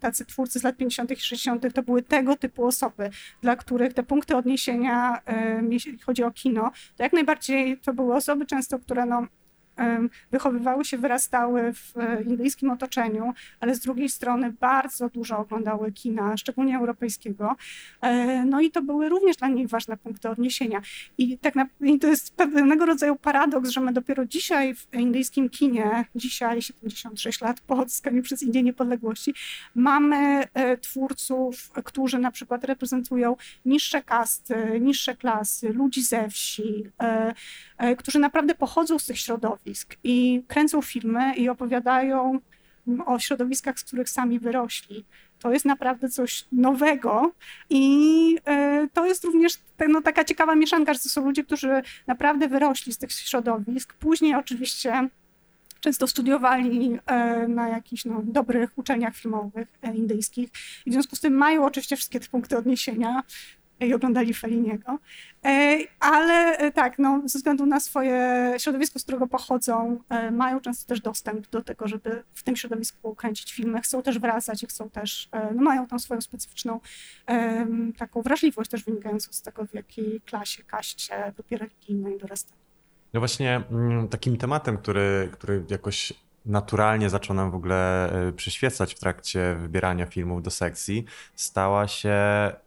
tacy twórcy z lat 50. i 60. to były tego typu osoby, dla których te punkty odniesienia, jeśli chodzi o kino, to jak najbardziej to były osoby często, które no, wychowywały się, wyrastały w e, indyjskim otoczeniu, ale z drugiej strony bardzo dużo oglądały kina, szczególnie europejskiego. E, no i to były również dla nich ważne punkty odniesienia. I, tak na, i to jest pewnego rodzaju paradoks, że my dopiero dzisiaj w indyjskim kinie, dzisiaj 76 lat po odzyskaniu przez Indię niepodległości, mamy e, twórców, którzy na przykład reprezentują niższe kasty, niższe klasy, ludzi ze wsi, którzy naprawdę pochodzą z tych środowisk, środowisk i kręcą filmy i opowiadają o środowiskach, z których sami wyrośli. To jest naprawdę coś nowego i e, to jest również no, taka ciekawa mieszanka, że to są ludzie, którzy naprawdę wyrośli z tych środowisk. Później oczywiście często studiowali e, na jakichś no, dobrych uczelniach filmowych indyjskich i w związku z tym mają oczywiście wszystkie te punkty odniesienia i oglądali Feliniego. E, ale e, tak, no, ze względu na swoje środowisko, z którego pochodzą, e, mają często też dostęp do tego, żeby w tym środowisku kręcić filmy. Chcą też wracać i chcą też, no, mają tam swoją specyficzną taką wrażliwość też wynikającą z tego, w jakiej klasie, kaście, grupie religijnej dorastali. No właśnie mm, takim tematem, który, który jakoś naturalnie zaczął nam w ogóle e, przyświecać w trakcie wybierania filmów do sekcji, stała się,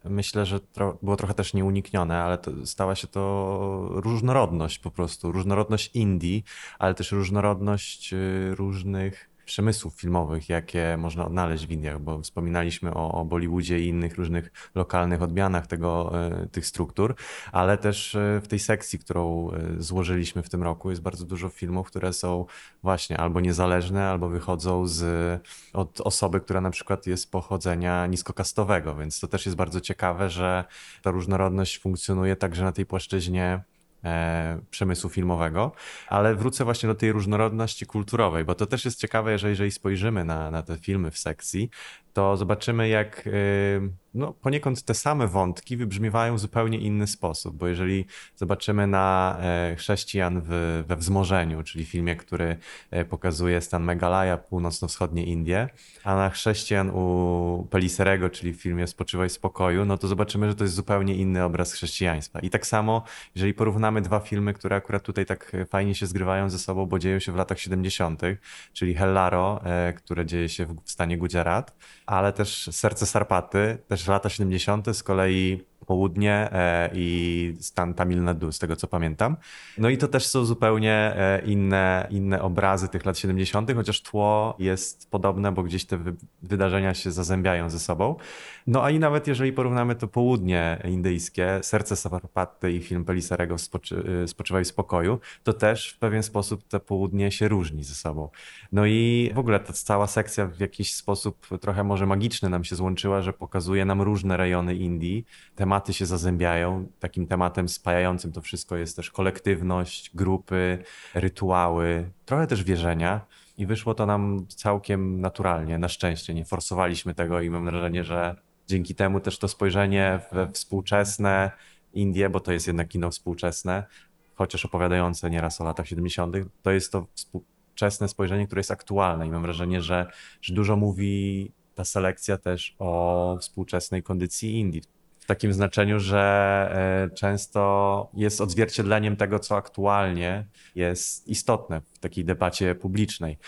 myślę, że tro, było trochę też nieuniknione, ale to, stała się to różnorodność po prostu, różnorodność Indii, ale też różnorodność e, różnych przemysłów filmowych, jakie można odnaleźć w Indiach, bo wspominaliśmy o, o Bollywoodzie i innych różnych lokalnych odmianach tego, e, tych struktur, ale też e, w tej sekcji, którą e, złożyliśmy w tym roku, jest bardzo dużo filmów, które są właśnie albo niezależne, albo wychodzą z, od osoby, która na przykład jest pochodzenia niskokastowego, więc to też jest bardzo ciekawe, że ta różnorodność funkcjonuje także na tej płaszczyźnie e, przemysłu filmowego, ale wrócę właśnie do tej różnorodności kulturowej, bo to też jest ciekawe, że jeżeli spojrzymy na, na te filmy w sekcji, to zobaczymy, jak, no, poniekąd te same wątki wybrzmiewają w zupełnie inny sposób, bo jeżeli zobaczymy na e, chrześcijan w, we wzmożeniu, czyli filmie, który e, pokazuje stan Meghalaya, północno-wschodnie Indie, a na chrześcijan u Peliserego, czyli w filmie Spoczywaj w spokoju, no to zobaczymy, że to jest zupełnie inny obraz chrześcijaństwa. I tak samo, jeżeli porównamy dwa filmy, które akurat tutaj tak fajnie się zgrywają ze sobą, bo dzieją się w latach 70., czyli Hellaro, e, które dzieje się w stanie Gujarat, ale też Serce Sarpaty, też lata 70., z kolei południe e, i stan Tamil Nadu, z tego co pamiętam. No i to też są zupełnie e, inne, inne obrazy tych lat 70., chociaż tło jest podobne, bo gdzieś te wydarzenia się zazębiają ze sobą. No a i nawet jeżeli porównamy to południe indyjskie, Serce Saparpatty i film Pelisarego Spoczy, e, Spoczywaj w spokoju, to też w pewien sposób to południe się różni ze sobą. No i w ogóle ta cała sekcja w jakiś sposób trochę może magiczny nam się złączyła, że pokazuje nam różne rejony Indii, tematy tematy się zazębiają. Takim tematem spajającym to wszystko jest też kolektywność, grupy, rytuały, trochę też wierzenia. I wyszło to nam całkiem naturalnie, na szczęście. Nie forsowaliśmy tego i mam wrażenie, że dzięki temu też to spojrzenie we współczesne Indie, bo to jest jednak kino współczesne, chociaż opowiadające nieraz o latach 70., to jest to współczesne spojrzenie, które jest aktualne i mam wrażenie, że, że dużo mówi ta selekcja też o współczesnej kondycji Indii takim znaczeniu, że e, często jest odzwierciedleniem tego, co aktualnie jest istotne w takiej debacie publicznej.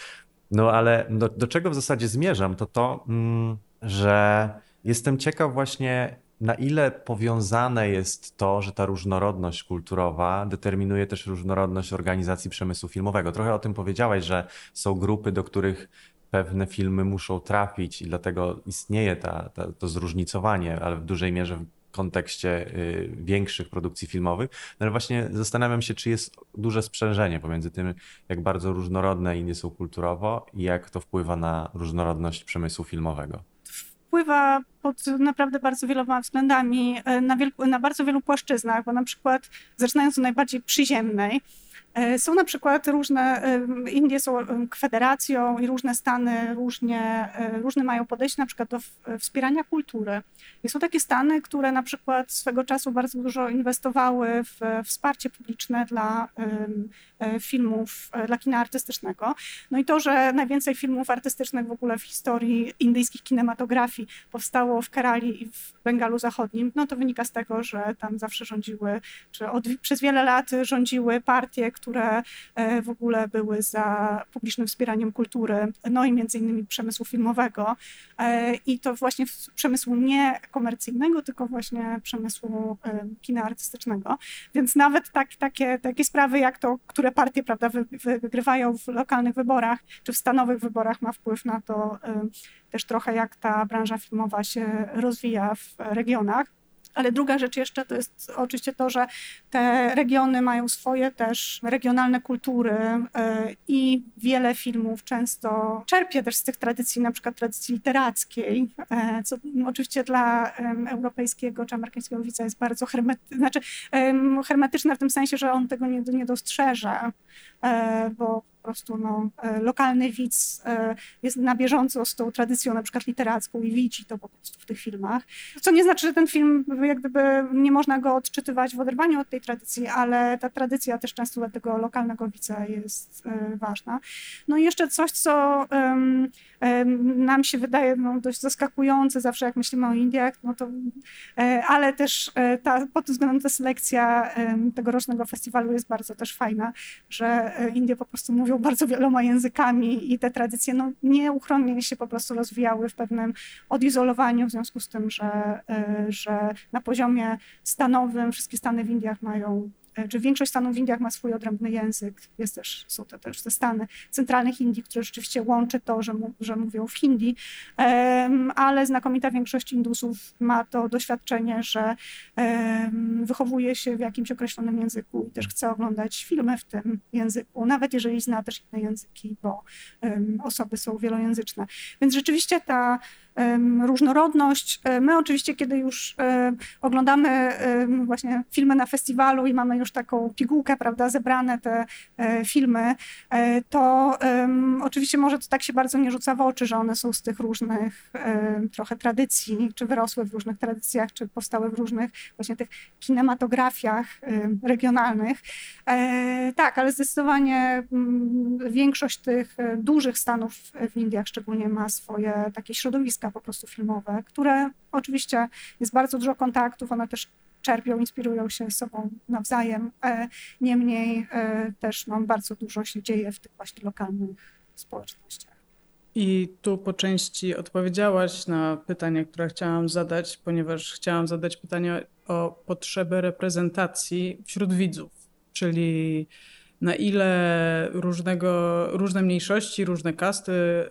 No ale do, do czego w zasadzie zmierzam, to to, mm, że jestem ciekaw właśnie, na ile powiązane jest to, że ta różnorodność kulturowa determinuje też różnorodność organizacji przemysłu filmowego. Trochę o tym powiedziałeś, że są grupy, do których pewne filmy muszą trafić i dlatego istnieje ta, ta, to zróżnicowanie, ale w dużej mierze w kontekście y, większych produkcji filmowych. No ale właśnie zastanawiam się, czy jest duże sprzężenie pomiędzy tym, jak bardzo różnorodne Indie są kulturowo i jak to wpływa na różnorodność przemysłu filmowego wpływa pod naprawdę bardzo wieloma względami, e, na, na, bardzo wielu płaszczyznach, bo na przykład zaczynając od najbardziej przyziemnej, są na przykład różne, Indie są federacją i różne stany różnie, e, różne mają podejście na przykład do wspierania kultury. I są takie stany, które na przykład swego czasu bardzo dużo inwestowały w wsparcie publiczne dla e, filmów, dla kina artystycznego. No i to, że najwięcej filmów artystycznych w ogóle w historii indyjskich kinematografii powstało w Kerali i w Bengalu Zachodnim, no to wynika z tego, że tam zawsze rządziły, czy od, przez wiele lat rządziły partie, które e, w ogóle były za publicznym wspieraniem kultury, no i między innymi przemysłu filmowego. E, I to właśnie przemysłu nie komercyjnego, tylko właśnie przemysłu e, kina artystycznego. Więc nawet tak, takie, takie sprawy jak to, które partie prawda, wygrywają w lokalnych wyborach czy w stanowych wyborach ma wpływ na to też trochę, jak ta branża filmowa się rozwija w regionach. Ale druga rzecz jeszcze to jest oczywiście to, że te regiony mają swoje też regionalne kultury e, i wiele filmów często czerpie też z tych tradycji, na przykład tradycji literackiej, e, co oczywiście dla europejskiego czy amerykańskiego widza jest bardzo hermetyczne, znaczy hermetyczne w tym sensie, że on tego nie, nie dostrzeże, e, bo prostu no, e, lokalny widz e, jest na bieżąco z tą tradycją na przykład literacką i widzi to po prostu w tych filmach. Co nie znaczy, że ten film jak gdyby nie można go odczytywać w oderwaniu od tej tradycji, ale ta tradycja też często dla tego lokalnego widza jest e, ważna. No i jeszcze coś, co um, nam się wydaje no, dość zaskakujące zawsze, jak myślimy o Indiach, no to, ale też ta, pod tym względem ta selekcja tegorocznego festiwalu jest bardzo też fajna, że Indie po prostu mówią bardzo wieloma językami i te tradycje no, nieuchronnie się po prostu rozwijały w pewnym odizolowaniu, w związku z tym, że, e, że na poziomie stanowym wszystkie stany w Indiach mają czy większość stanów w Indiach ma swój odrębny język. Jest też, są to też te stany centralnych Indii, które rzeczywiście łączy to, że, mu, że mówią w hindi, ale znakomita większość Indusów ma to doświadczenie, że wychowuje się w jakimś określonym języku i też chce oglądać filmy w tym języku, nawet jeżeli zna też inne języki, bo osoby są wielojęzyczne. Więc rzeczywiście ta różnorodność. My oczywiście, kiedy już oglądamy właśnie filmy na festiwalu i mamy już taką pigułkę, prawda, zebrane te filmy, to oczywiście może to tak się bardzo nie rzuca w oczy, że one są z tych różnych trochę tradycji, czy wyrosły w różnych tradycjach, czy powstały w różnych właśnie tych kinematografiach regionalnych. E, tak, ale zdecydowanie mm, większość tych e, dużych stanów w Indiach szczególnie ma swoje takie po prostu filmowe, które oczywiście jest bardzo dużo kontaktów, one też czerpią, inspirują się sobą nawzajem. E, niemniej też no, bardzo dużo się dzieje w tych właśnie lokalnych społecznościach. I tu po części odpowiedziałaś na pytanie, które chciałam zadać, ponieważ chciałam zadać pytanie o potrzebę reprezentacji wśród widzów, czyli na ile różnego, różne mniejszości, różne kasty, y,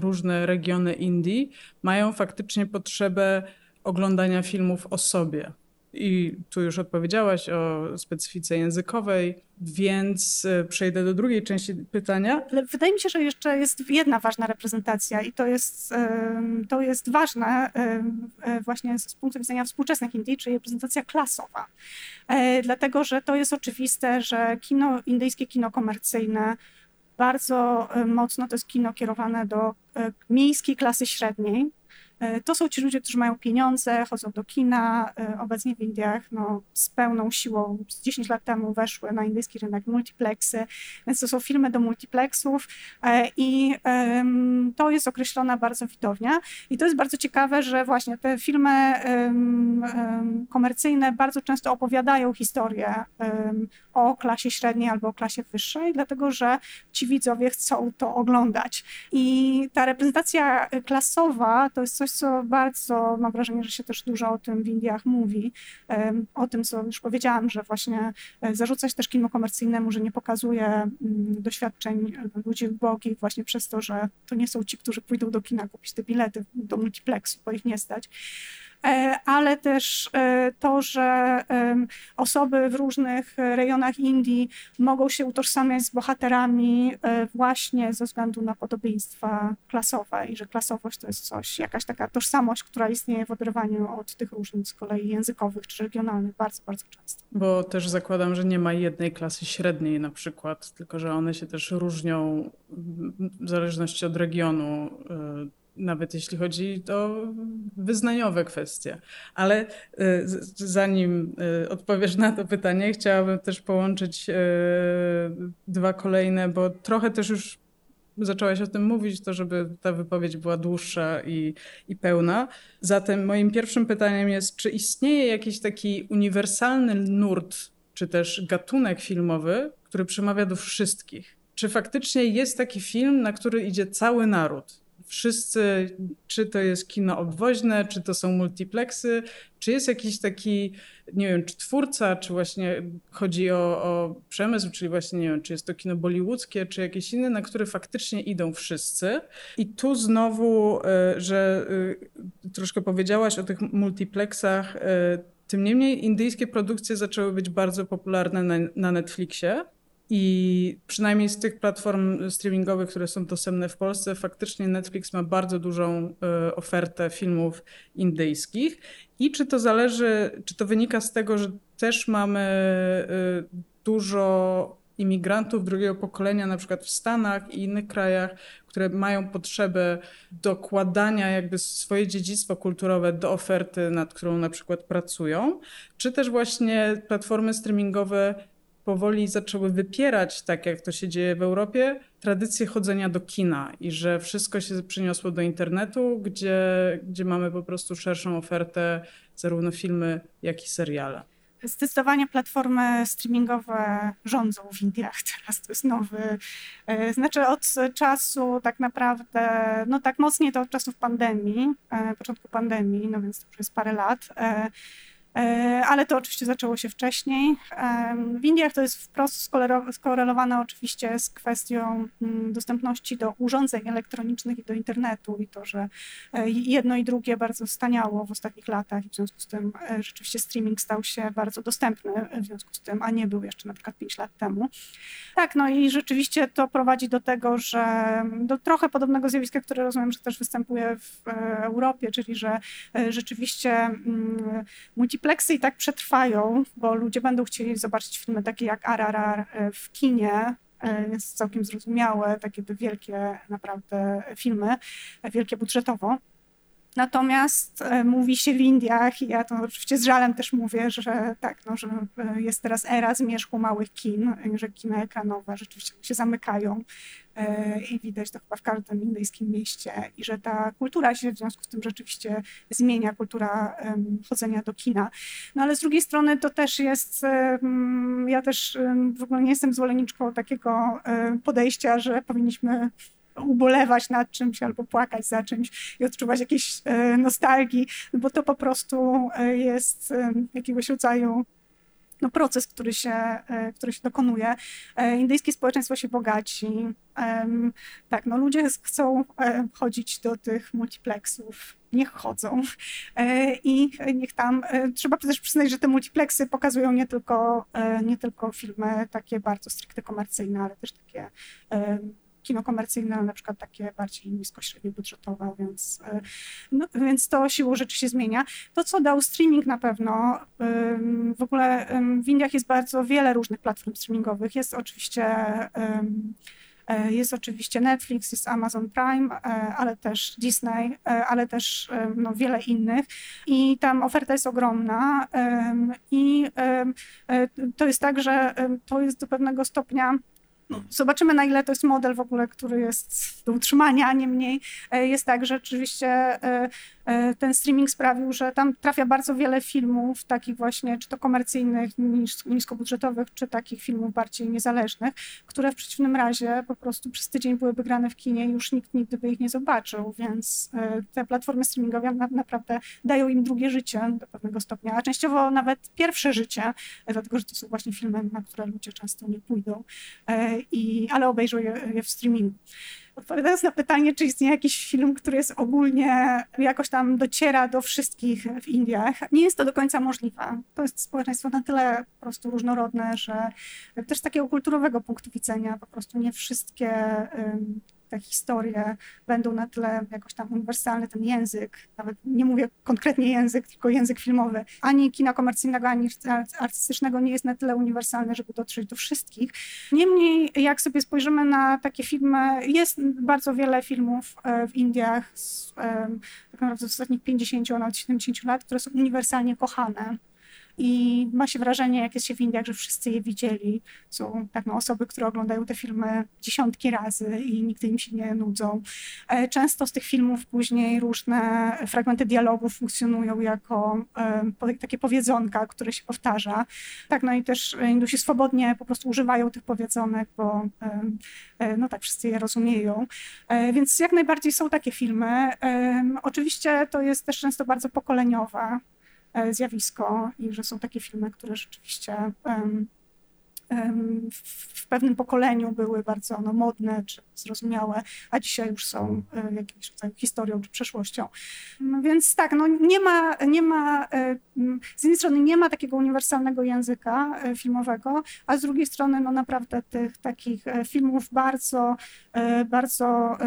różne regiony Indii mają faktycznie potrzebę oglądania filmów o sobie. I tu już odpowiedziałaś o specyfice językowej, więc e, przejdę do drugiej części pytania. Ale wydaje mi się, że jeszcze jest jedna ważna reprezentacja i to jest, to jest ważne e, właśnie z punktu widzenia współczesnych Indii, czyli reprezentacja klasowa. E, dlatego, że to jest oczywiste, że kino, indyjskie kino komercyjne bardzo mocno to jest kino kierowane do miejskiej klasy średniej, to są ci ludzie, którzy mają pieniądze, chodzą do kina. E, obecnie w Indiach no, z pełną siłą, 10 lat temu weszły na indyjski rynek multiplexy, więc to są filmy do multiplexów e, i to jest określona bardzo widownia. I to jest bardzo ciekawe, że właśnie te filmy komercyjne bardzo często opowiadają historię o klasie średniej albo o klasie wyższej, dlatego że ci widzowie chcą to oglądać. I ta reprezentacja klasowa to jest coś, co bardzo, mam wrażenie, że się też dużo o tym w Indiach mówi, o tym, co już powiedziałam, że właśnie e, zarzucać też kino komercyjnemu, że nie pokazuje mm, doświadczeń ludzi ubogich właśnie przez to, że to nie są ci, którzy pójdą do kina kupić te bilety do multiplexu, bo ich nie stać. E, ale też e, to, że osoby w różnych rejonach Indii mogą się utożsamiać z bohaterami e, właśnie ze względu na podobieństwa klasowe i że klasowość to jest coś, jakaś taka tożsamość, która istnieje w oderwaniu od tych różnic z kolei językowych czy regionalnych bardzo, bardzo często. Bo też zakładam, że nie ma jednej klasy średniej na przykład, tylko że one się też różnią w zależności od regionu nawet jeśli chodzi o wyznaniowe kwestie. Ale y, zanim y, odpowiesz na to pytanie, chciałabym też połączyć y, dwa kolejne, bo trochę też już zaczęłaś o tym mówić, to żeby ta wypowiedź była dłuższa i, i pełna. Zatem moim pierwszym pytaniem jest, czy istnieje jakiś taki uniwersalny nurt, czy też gatunek filmowy, który przemawia do wszystkich? Czy faktycznie jest taki film, na który idzie cały naród? Wszyscy, czy to jest kino obwoźne, czy to są multiplexy, czy jest jakiś taki, nie wiem, czy twórca, czy właśnie chodzi o, o przemysł, czyli właśnie, nie wiem, czy jest to kino bollywoodzkie, czy jakieś inne, na które faktycznie idą wszyscy. I tu znowu, e, że e, troszkę powiedziałaś o tych multiplexach, e, tym niemniej indyjskie produkcje zaczęły być bardzo popularne na, na Netflixie. I przynajmniej z tych platform streamingowych, które są dostępne w Polsce, faktycznie Netflix ma bardzo dużą y, ofertę filmów indyjskich. I czy to zależy, czy to wynika z tego, że też mamy y, dużo imigrantów drugiego pokolenia, na przykład w Stanach i innych krajach, które mają potrzebę dokładania jakby swoje dziedzictwo kulturowe do oferty, nad którą na przykład pracują, czy też właśnie platformy streamingowe powoli zaczęły wypierać, tak jak to się dzieje w Europie, tradycję chodzenia do kina i że wszystko się przyniosło do internetu, gdzie, gdzie mamy po prostu szerszą ofertę, zarówno filmy, jak i seriale. Zdecydowanie platformy streamingowe rządzą w Indiach teraz, to jest nowy, e, znaczy od czasu tak naprawdę, no tak mocniej to od czasów pandemii, e, początku pandemii, no więc to już jest parę lat, e, ale to oczywiście zaczęło się wcześniej. W Indiach to jest wprost skorelowane oczywiście z kwestią mm, dostępności do urządzeń elektronicznych i do internetu i to, że jedno i drugie bardzo staniało w ostatnich latach i w związku z tym rzeczywiście streaming stał się bardzo dostępny w związku z tym, a nie był jeszcze na przykład 5 lat temu. Tak, no i rzeczywiście to prowadzi do tego, że do trochę podobnego zjawiska, które rozumiem, że też występuje w Europie, czyli że rzeczywiście mm, multiplexy i tak przetrwają, bo ludzie będą chcieli zobaczyć filmy takie jak RRR e, w kinie, e, jest całkiem zrozumiałe, takie wielkie naprawdę filmy, wielkie budżetowo. Natomiast e, mówi się w Indiach, i ja to oczywiście z żalem też mówię, że tak, no, że e, jest teraz era zmierzchu małych kin, że kina ekranowe rzeczywiście się zamykają e, i widać to chyba w każdym indyjskim mieście i że ta kultura się w związku z tym rzeczywiście zmienia, kultura chodzenia do kina. No ale z drugiej strony to też jest, ja też w ogóle nie jestem zwolenniczką takiego podejścia, że powinniśmy ubolewać nad czymś albo płakać za czymś i odczuwać jakieś e, nostalgii, no bo to po prostu e, jest e, jakiegoś rodzaju no, proces, który się, który się dokonuje. Indyjskie społeczeństwo się bogaci. Tak, no ludzie chcą chodzić do tych multiplexów. Niech chodzą. I niech tam, trzeba też przyznać, że te multiplexy pokazują nie tylko, nie tylko filmy takie bardzo stricte komercyjne, ale też takie kino komercyjne, na przykład takie bardziej nisko-średnio budżetowe, więc, e, no, więc to siłą rzeczy się zmienia. To, co dał streaming na pewno, w ogóle w Indiach jest bardzo wiele różnych platform streamingowych. Jest oczywiście e, jest oczywiście Netflix, jest Amazon Prime, e, ale też Disney, ale też no, wiele innych. I tam oferta jest ogromna. I to jest tak, że to jest do pewnego stopnia no, zobaczymy, na ile to jest model w ogóle, który jest do utrzymania. Niemniej e, jest tak, że oczywiście e, e, ten streaming sprawił, że tam trafia bardzo wiele filmów, takich właśnie, czy to komercyjnych, niskobudżetowych, czy takich filmów bardziej niezależnych, które w przeciwnym razie po prostu przez tydzień byłyby grane w kinie i już nikt nigdy by ich nie zobaczył. Więc te platformy streamingowe naprawdę dają im drugie życie do pewnego stopnia, a częściowo nawet pierwsze życie, dlatego że to są właśnie filmy, na które ludzie często nie pójdą i, ale obejrzą je, je w streamingu. Odpowiadając na pytanie, czy istnieje jakiś film, który jest ogólnie jakoś tam dociera do wszystkich w Indiach, nie jest to do końca możliwe. To jest społeczeństwo na tyle po prostu różnorodne, że też z takiego kulturowego punktu widzenia po prostu nie wszystkie te historie będą na tyle jakoś tam uniwersalne, ten język, nawet nie mówię konkretnie język, tylko język filmowy, ani kina komercyjnego, ani artystycznego nie jest na tyle uniwersalny, żeby dotrzeć do wszystkich. Niemniej, jak sobie spojrzymy na takie filmy, jest bardzo wiele filmów e, w Indiach z, tak naprawdę z ostatnich 50, nawet 70 lat, które są uniwersalnie kochane i ma się wrażenie, jak jest się w Indiach, że wszyscy je widzieli. Są tak, no, osoby, które oglądają te filmy dziesiątki razy i nigdy im się nie nudzą. E, często z tych filmów później różne fragmenty dialogów funkcjonują jako e, takie powiedzonka, które się powtarza. Tak, no i też Indusi swobodnie po prostu używają tych powiedzonek, bo e, no tak, wszyscy je rozumieją. Więc jak najbardziej są takie filmy. Oczywiście to jest też często bardzo pokoleniowe. E, zjawisko i że są takie filmy, które rzeczywiście w pewnym pokoleniu były bardzo no, modne czy zrozumiałe, a dzisiaj już są e, jakimś rodzaju historią czy przeszłością. No więc tak, no nie ma, nie ma, e, z jednej strony nie ma takiego uniwersalnego języka filmowego, a z drugiej strony no naprawdę tych takich filmów bardzo, bardzo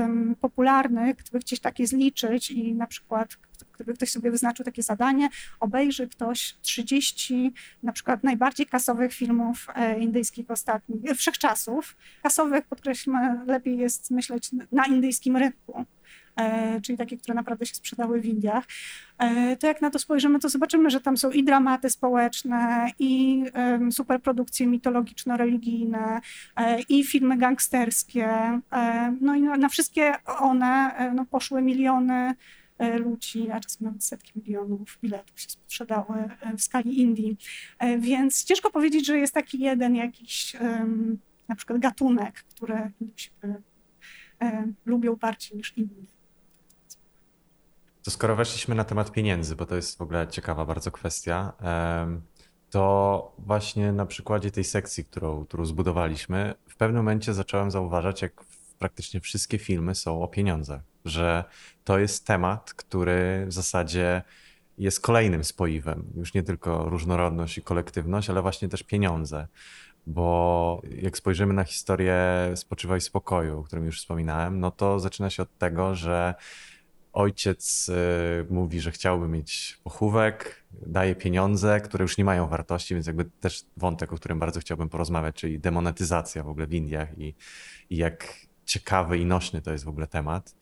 popularnych, gdyby gdzieś takie zliczyć i na przykład Gdyby ktoś sobie wyznaczył takie zadanie, obejrzy ktoś 30 na przykład najbardziej kasowych filmów e, indyjskich ostatnich, e, wszechczasów. Kasowych, podkreślmy, lepiej jest myśleć na indyjskim rynku. E, czyli takie, które naprawdę się sprzedały w Indiach, to jak na to spojrzymy, to zobaczymy, że tam są i dramaty społeczne, i superprodukcje mitologiczno-religijne, i filmy gangsterskie. No i na wszystkie one no, poszły miliony ludzi, a czasem nawet setki milionów biletów się sprzedały e, w skali Indii. E, więc ciężko powiedzieć, że jest taki jeden jakiś na przykład gatunek, który lubią bardziej niż inni. To skoro weszliśmy na temat pieniędzy, bo to jest w ogóle ciekawa bardzo kwestia, to właśnie na przykładzie tej sekcji, którą, którą zbudowaliśmy, w pewnym momencie zacząłem zauważać, jak praktycznie wszystkie filmy są o pieniądzach, że to jest temat, który w zasadzie jest kolejnym spoiwem. Już nie tylko różnorodność i kolektywność, ale właśnie też pieniądze. Bo jak spojrzymy na historię Spoczywaj spokoju, o którym już wspominałem, no to zaczyna się od tego, że ojciec y, mówi, że chciałby mieć pochówek, daje pieniądze, które już nie mają wartości, więc jakby też wątek, o którym bardzo chciałbym porozmawiać, czyli demonetyzacja w ogóle w Indiach i, i jak ciekawy i nośny to jest w ogóle temat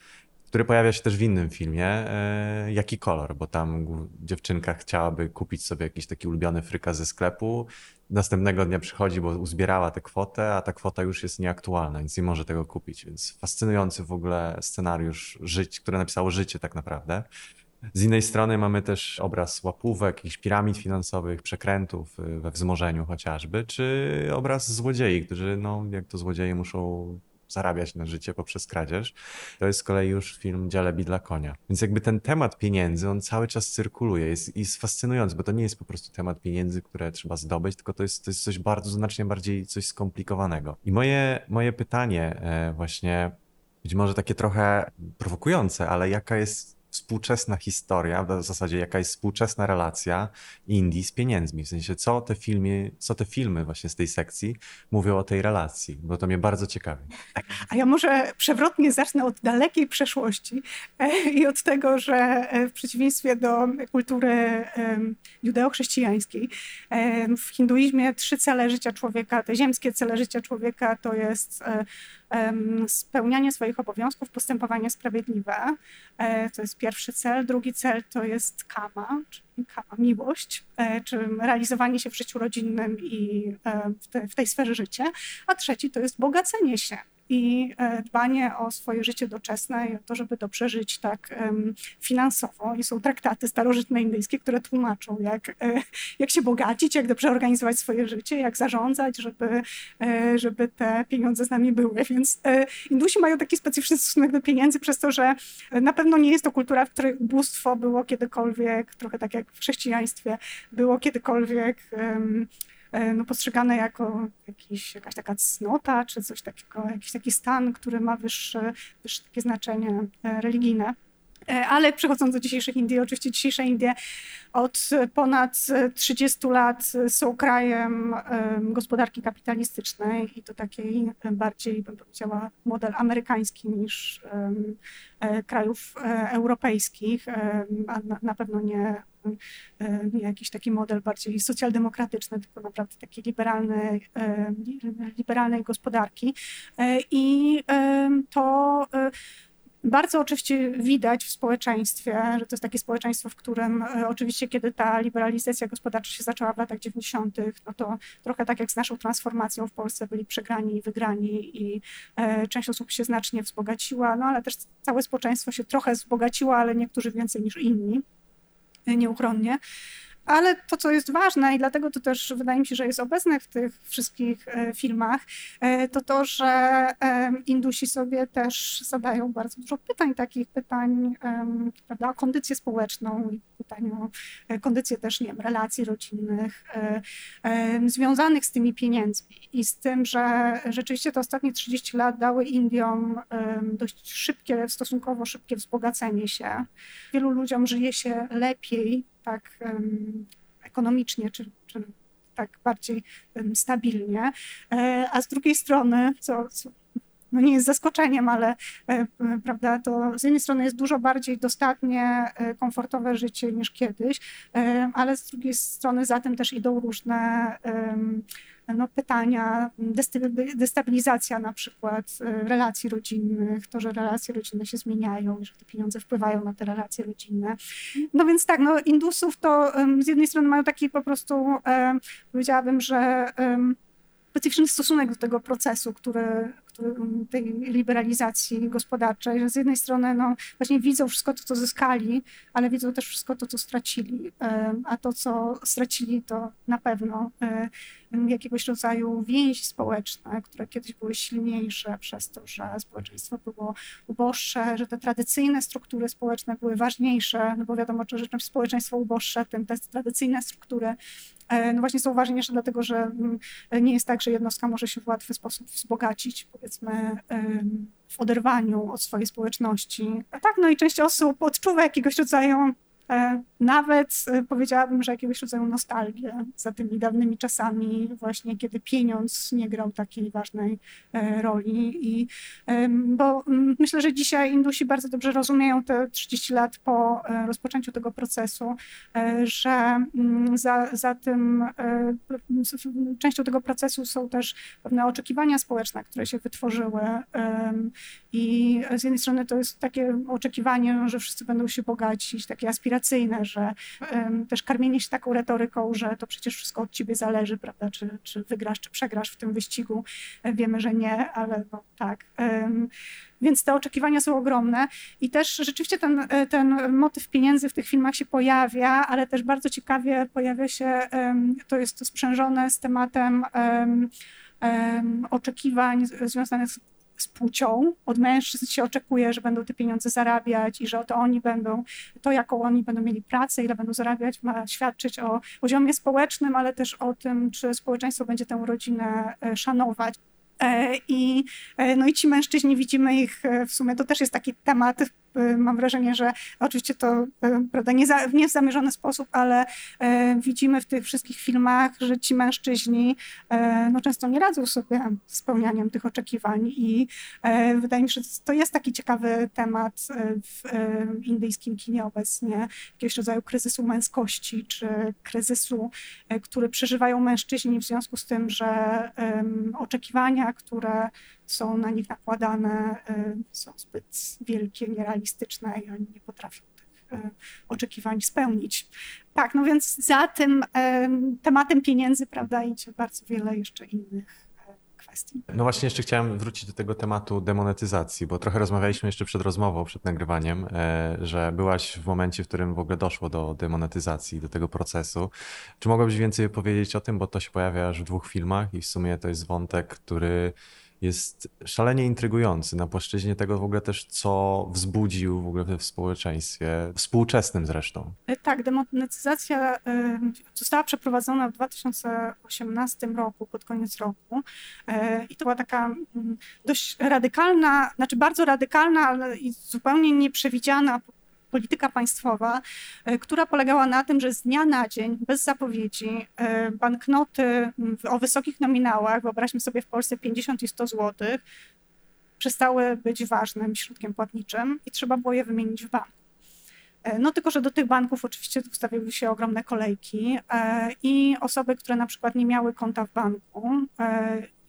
który pojawia się też w innym filmie, e, Jaki kolor, bo tam dziewczynka chciałaby kupić sobie jakiś taki ulubiony fryka ze sklepu. Następnego dnia przychodzi, bo uzbierała tę kwotę, a ta kwota już jest nieaktualna, więc nie może tego kupić. Więc fascynujący w ogóle scenariusz, żyć, które napisało życie tak naprawdę. Z innej strony mamy też obraz łapówek, jakichś piramid finansowych, przekrętów y, we wzmożeniu chociażby, czy obraz złodziei, którzy, no, jak to złodzieje muszą zarabiać na życie poprzez kradzież. To jest z kolei już film Dzialebi dla konia. Więc jakby ten temat pieniędzy, on cały czas cyrkuluje. Jest, jest fascynujący, bo to nie jest po prostu temat pieniędzy, które trzeba zdobyć, tylko to jest, to jest coś bardzo, znacznie bardziej coś skomplikowanego. I moje, moje pytanie e, właśnie, być może takie trochę prowokujące, ale jaka jest współczesna historia, w zasadzie jaka jest współczesna relacja Indii z pieniędzmi. W sensie, co te filmy, co te filmy właśnie z tej sekcji mówią o tej relacji, bo to mnie bardzo ciekawi. A ja może przewrotnie zacznę od dalekiej przeszłości e, i od tego, że e, w przeciwieństwie do kultury judeo-chrześcijańskiej, w hinduizmie trzy cele życia człowieka, te ziemskie cele życia człowieka to jest e, spełnianie swoich obowiązków, postępowanie sprawiedliwe. E, to jest pierwszy cel. Drugi cel to jest kama, czyli kama, miłość, e, czy realizowanie się w życiu rodzinnym i e, w, w tej sferze życia. A trzeci to jest bogacenie się i e, dbanie o swoje życie doczesne i o to, żeby dobrze żyć tak finansowo. I są traktaty starożytne indyjskie, które tłumaczą, jak, e, jak się bogacić, jak dobrze organizować swoje życie, jak zarządzać, żeby, e, żeby te pieniądze z nami były. Więc Indusi mają taki specyficzny stosunek do pieniędzy przez to, że na pewno nie jest to kultura, w której ubóstwo było kiedykolwiek, trochę tak jak w chrześcijaństwie, było kiedykolwiek no, postrzegane jako jakiś, jakaś taka cnota, czy coś takiego, jakiś taki stan, który ma wyższe, wyższe takie znaczenie e, religijne. E, ale przechodząc do dzisiejszych Indii, oczywiście dzisiejsze Indie od ponad 30 lat są krajem gospodarki kapitalistycznej i to takiej bardziej, bym powiedziała, model amerykański niż krajów europejskich, a na pewno nie jakiś taki model bardziej socjaldemokratyczny, tylko naprawdę takiej liberalnej, liberalnej gospodarki. E, I to e, bardzo oczywiście widać w społeczeństwie, że to jest takie społeczeństwo, w którym e, oczywiście, kiedy ta liberalizacja gospodarcza się zaczęła w latach 90., no to trochę tak jak z naszą transformacją w Polsce byli przegrani i wygrani i część osób się znacznie wzbogaciła, no ale też całe społeczeństwo się trochę wzbogaciło, ale niektórzy więcej niż inni nieuchronnie. Ale to, co jest ważne i dlatego to też wydaje mi się, że jest obecne w tych wszystkich e, filmach, e, to to, że e, Indusi sobie też zadają bardzo dużo pytań, takich pytań prawda, o kondycję społeczną, pytań o kondycję też, nie wiem, relacji rodzinnych, związanych z tymi pieniędzmi i z tym, że rzeczywiście te ostatnie 30 lat dały Indiom dość szybkie, stosunkowo szybkie wzbogacenie się. Wielu ludziom żyje się lepiej, tak ekonomicznie, czy, czy tak bardziej stabilnie, e, a z drugiej strony, co, co no nie jest zaskoczeniem, ale e, prawda, to z jednej strony jest dużo bardziej dostatnie, e, komfortowe życie niż kiedyś, ale z drugiej strony za tym też idą różne no, pytania, destabilizacja na przykład y, relacji rodzinnych, to, że relacje rodzinne się zmieniają, że te pieniądze wpływają na te relacje rodzinne. No więc tak, no Indusów to z jednej strony mają taki po prostu, powiedziałabym, że specyficzny stosunek do tego procesu, który, który, tej liberalizacji gospodarczej, że z jednej strony no, właśnie widzą wszystko to, co zyskali, ale widzą też wszystko to, co stracili, a to, co stracili, to na pewno jakiegoś rodzaju więzi społeczne, które kiedyś były silniejsze przez to, że społeczeństwo było uboższe, że te tradycyjne struktury społeczne były ważniejsze, no bo wiadomo, że społeczeństwo uboższe, tym te tradycyjne struktury no właśnie są ważniejsze dlatego, że mm, nie jest tak, że jednostka może się w łatwy sposób wzbogacić, powiedzmy, w oderwaniu od swojej społeczności. A tak, no i część osób odczuwa jakiegoś rodzaju E, nawet e, powiedziałabym, że jakiegoś rodzaju nostalgię za tymi dawnymi czasami, właśnie kiedy pieniądz nie grał takiej ważnej e, roli. I, bo myślę, że dzisiaj Indusi bardzo dobrze rozumieją te 30 lat po rozpoczęciu tego procesu, że za, za tym częścią tego procesu są też pewne oczekiwania społeczne, które się wytworzyły. I z jednej strony to jest takie oczekiwanie, że wszyscy będą się bogacić, takie aspiracyjne, że um, też karmienie się taką retoryką, że to przecież wszystko od ciebie zależy, prawda, czy, czy wygrasz, czy przegrasz w tym wyścigu. E, wiemy, że nie, ale no tak. Um, więc te oczekiwania są ogromne i też rzeczywiście ten, e, ten motyw pieniędzy w tych filmach się pojawia, ale też bardzo ciekawie pojawia się, um, to jest sprzężone z tematem oczekiwań związanych z z płcią. Od mężczyzn się oczekuje, że będą te pieniądze zarabiać i że to oni będą, to jaką oni będą mieli pracę, ile będą zarabiać, ma świadczyć o poziomie społecznym, ale też o tym, czy społeczeństwo będzie tę rodzinę e, szanować. E, I, e, no i ci mężczyźni, widzimy ich w sumie, to też jest taki temat mam wrażenie, że oczywiście to y, prawda, nie, za, nie w zamierzony sposób, ale y, widzimy w tych wszystkich filmach, że ci mężczyźni no, często nie radzą sobie z spełnianiem tych oczekiwań i wydaje mi się, że to jest taki ciekawy temat w indyjskim kinie obecnie, jakiegoś rodzaju kryzysu męskości, czy kryzysu, który przeżywają mężczyźni w związku z tym, że oczekiwania, które są na nich nakładane, y, są zbyt wielkie, nierealistyczne i oni nie potrafią tych y, oczekiwań spełnić. Tak, no więc za tym y, tematem pieniędzy, prawda, idzie bardzo wiele jeszcze innych. No właśnie jeszcze chciałem wrócić do tego tematu demonetyzacji, bo trochę rozmawialiśmy jeszcze przed rozmową, przed nagrywaniem, że byłaś w momencie, w którym w ogóle doszło do demonetyzacji, do tego procesu. Czy mogłabyś więcej powiedzieć o tym, bo to się pojawia aż w dwóch filmach i w sumie to jest wątek, który jest szalenie intrygujący na płaszczyźnie tego w ogóle też, co wzbudził w ogóle w społeczeństwie, współczesnym zresztą. E, tak, demonetyzacja została przeprowadzona w 2018 roku, pod koniec roku e, i to była taka mm, dość radykalna, znaczy bardzo radykalna, ale zupełnie nieprzewidziana polityka państwowa, e, która polegała na tym, że z dnia na dzień, bez zapowiedzi, e, banknoty o wysokich nominałach, wyobraźmy sobie w Polsce 50 i 100 zł, przestały być ważnym środkiem płatniczym i trzeba było je wymienić w banku. E, no tylko, że do tych banków oczywiście ustawiły się ogromne kolejki i osoby, które na przykład nie miały konta w banku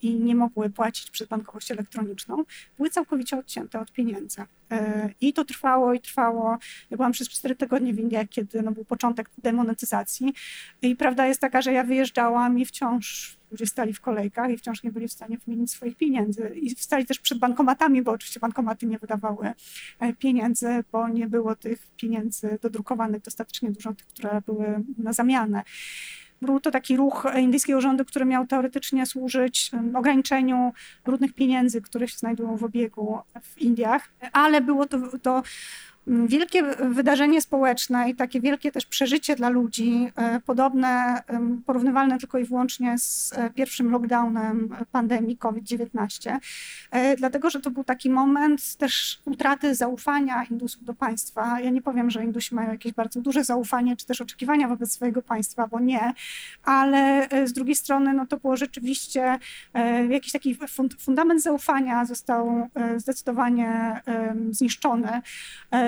i nie mogły płacić przez bankowość elektroniczną, były całkowicie odcięte od pieniędzy. E, I to trwało i trwało. Ja byłam przez cztery tygodnie w Indiach, kiedy no, był początek demonetyzacji. I prawda jest taka, że ja wyjeżdżałam i wciąż ludzie stali w kolejkach i wciąż nie byli w stanie wymienić swoich pieniędzy. I stali też przed bankomatami, bo oczywiście bankomaty nie wydawały e, pieniędzy, bo nie było tych pieniędzy dodrukowanych dostatecznie dużo, tych, które były na zamianę. Był to taki ruch indyjskiego rządu, który miał teoretycznie służyć ograniczeniu brudnych pieniędzy, które się znajdują w obiegu w Indiach, ale było to, to wielkie wydarzenie społeczne i takie wielkie też przeżycie dla ludzi, e, podobne, porównywalne tylko i wyłącznie z e, pierwszym lockdownem pandemii COVID-19, e, dlatego że to był taki moment też utraty zaufania Indusów do państwa. Ja nie powiem, że Indusi mają jakieś bardzo duże zaufanie czy też oczekiwania wobec swojego państwa, bo nie, ale z drugiej strony no to było rzeczywiście jakiś taki fundament zaufania został zdecydowanie zniszczony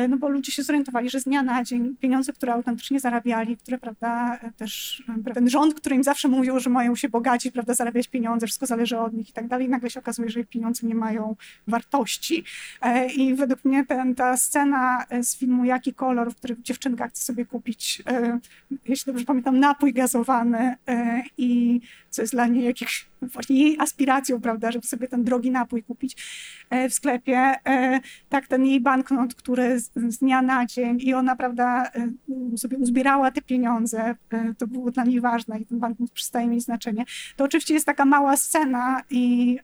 no bo ludzie się zorientowali, że z dnia na dzień pieniądze, które autentycznie zarabiali, które, prawda, też ten rząd, który im zawsze mówił, że mają się bogacić, prawda, zarabiać pieniądze, wszystko zależy od nich i tak dalej, nagle się okazuje, że pieniądze nie mają wartości. E, I według mnie ten, ta scena z filmu Jaki kolor, w którym dziewczynka chce sobie kupić, e, jeśli dobrze pamiętam, napój gazowany e, i co jest dla niej jakiś właśnie jej aspiracją, prawda, żeby sobie ten drogi napój kupić w sklepie. Tak, ten jej banknot, który z, dnia na dzień i ona, prawda, sobie uzbierała te pieniądze, to było dla niej ważne i ten banknot przestaje mieć znaczenie. To oczywiście jest taka mała scena i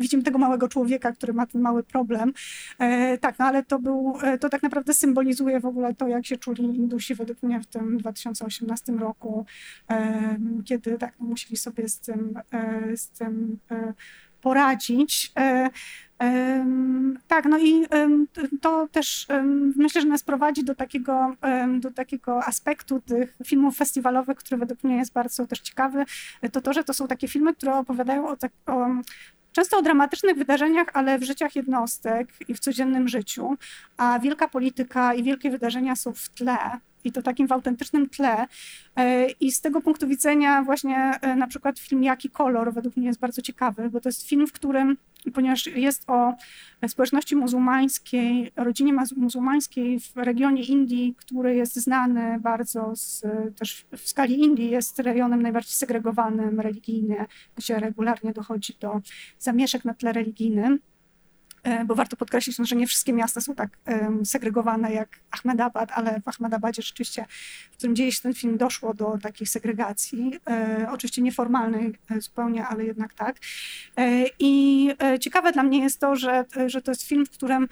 widzimy tego małego człowieka, który ma ten mały problem. E, tak, no ale to był, e, to tak naprawdę symbolizuje w ogóle to, jak się czuli Indusi według mnie w tym 2018 roku, e, kiedy tak no, musieli sobie z tym, z tym poradzić. Tak, no i to też myślę, że nas prowadzi do takiego, do takiego aspektu tych filmów festiwalowych, który według mnie jest bardzo też ciekawy, to to, że to są takie filmy, które opowiadają o, tak, o często o dramatycznych wydarzeniach, ale w życiach jednostek i w codziennym życiu, a wielka polityka i wielkie wydarzenia są w tle i to takim w autentycznym tle. E, I z tego punktu widzenia właśnie e, na przykład film Jaki kolor według mnie jest bardzo ciekawy, bo to jest film, w którym, ponieważ jest o społeczności muzułmańskiej, rodzinie muzułmańskiej w regionie Indii, który jest znany bardzo z, też w skali Indii, jest rejonem najbardziej segregowanym religijnie, gdzie regularnie dochodzi do zamieszek na tle religijnym. E, bo warto podkreślić, no, że nie wszystkie miasta są tak segregowane jak Ahmedabad, ale w Ahmedabadzie rzeczywiście, w którym dzieje się ten film, doszło do takiej segregacji. E, oczywiście nieformalnej e, zupełnie, ale jednak tak. I ciekawe dla mnie jest to, że, że to jest film, w którym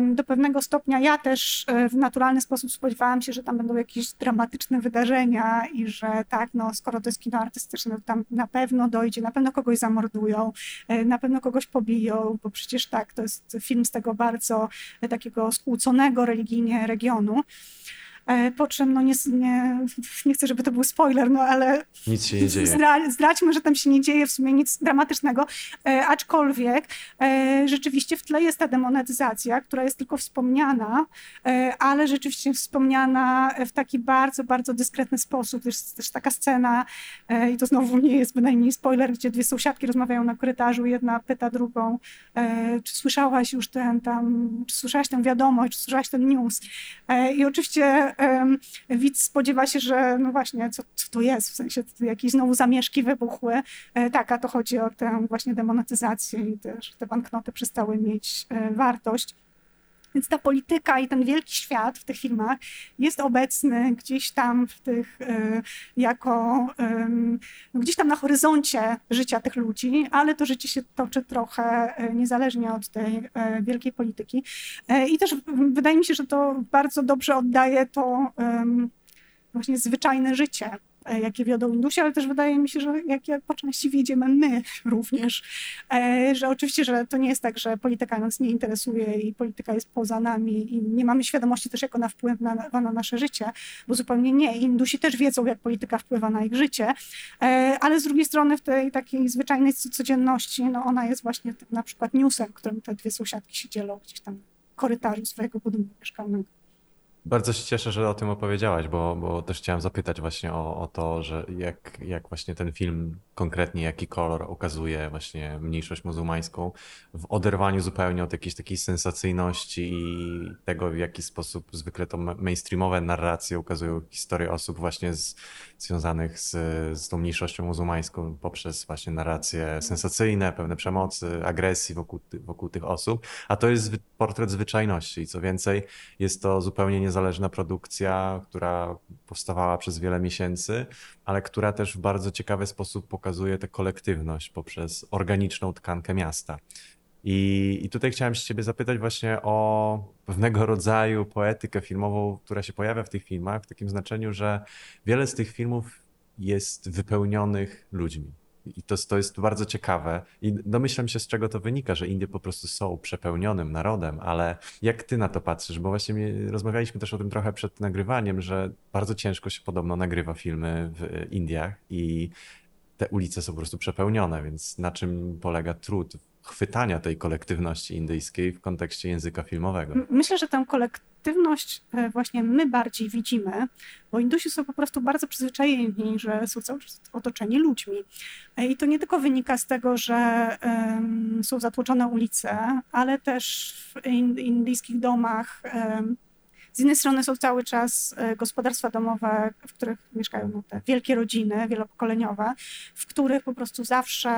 do pewnego stopnia ja też w naturalny sposób spodziewałam się, że tam będą jakieś dramatyczne wydarzenia i że tak, no skoro to jest kino artystyczne, to tam na pewno dojdzie, na pewno kogoś zamordują, na pewno kogoś pobiją, bo przecież tak, to jest jest film z tego bardzo takiego skłóconego religijnie regionu. E, po czym, no nie, nie, nie chcę, żeby to był spoiler, no ale nic się nie dzieje. Zdra, zdradźmy, że tam się nie dzieje w sumie nic dramatycznego, e, aczkolwiek e, rzeczywiście w tle jest ta demonetyzacja, która jest tylko wspomniana, ale rzeczywiście wspomniana w taki bardzo, bardzo dyskretny sposób. Jest też taka scena, i to znowu nie jest bynajmniej spoiler, gdzie dwie sąsiadki rozmawiają na korytarzu, jedna pyta drugą, czy słyszałaś już ten tam, czy słyszałaś tę wiadomość, czy słyszałaś ten news. I oczywiście widz spodziewa się, że no właśnie, co, co to jest, w sensie jakieś znowu zamieszki wybuchły. E, tak, a to chodzi o tę właśnie demonetyzację i też te banknoty przestały mieć e, wartość. Więc ta polityka i ten wielki świat w tych filmach jest obecny gdzieś tam w tych, e, jako no gdzieś tam na horyzoncie życia tych ludzi, ale to życie się toczy trochę niezależnie od tej e, wielkiej polityki. E, I też wydaje mi się, że to bardzo dobrze oddaje to właśnie zwyczajne życie E, jakie wiodą Indusi, ale też wydaje mi się, że jakie po części wiedziemy my również, e, że oczywiście, że to nie jest tak, że polityka nas nie interesuje i polityka jest poza nami i nie mamy świadomości też, jak ona wpływa na, na nasze życie, bo zupełnie nie. Indusi też wiedzą, jak polityka wpływa na ich życie, e, ale z drugiej strony w tej takiej zwyczajnej codzienności, no ona jest właśnie tym na przykład newsem, którym te dwie sąsiadki się dzielą gdzieś tam w korytarzu swojego budynku mieszkalnego. Bardzo się cieszę, że o tym opowiedziałaś, bo, bo też chciałem zapytać właśnie o, o to, że jak, jak właśnie ten film konkretnie, jaki kolor ukazuje właśnie mniejszość muzułmańską w oderwaniu zupełnie od jakiejś takiej sensacyjności i tego, w jaki sposób zwykle to mainstreamowe narracje ukazują historię osób właśnie z, związanych z, z tą mniejszością muzułmańską poprzez właśnie narracje sensacyjne, pełne przemocy, agresji wokół, wokół tych osób, a to jest portret zwyczajności. I co więcej, jest to zupełnie nie niezależna produkcja, która powstawała przez wiele miesięcy, ale która też w bardzo ciekawy sposób pokazuje tę kolektywność poprzez organiczną tkankę miasta. I, I tutaj chciałem się ciebie zapytać właśnie o pewnego rodzaju poetykę filmową, która się pojawia w tych filmach, w takim znaczeniu, że wiele z tych filmów jest wypełnionych ludźmi. I to, to jest bardzo ciekawe. I domyślam się, z czego to wynika, że Indie po prostu są przepełnionym narodem, ale jak ty na to patrzysz? Bo właśnie rozmawialiśmy też o tym trochę przed nagrywaniem, że bardzo ciężko się podobno nagrywa filmy w Indiach i te ulice są po prostu przepełnione, więc na czym polega trud chwytania tej kolektywności indyjskiej w kontekście języka filmowego? Myślę, że tę kolektywność e, właśnie my bardziej widzimy, bo Indusi są po prostu bardzo przyzwyczajeni, że są cały czas otoczeni ludźmi. E, I to nie tylko wynika z tego, że um, są zatłoczone ulice, ale też w indyjskich domach um, Z jednej strony są cały czas gospodarstwa domowe, w których mieszkają no, te wielkie rodziny wielopokoleniowe, w których po prostu zawsze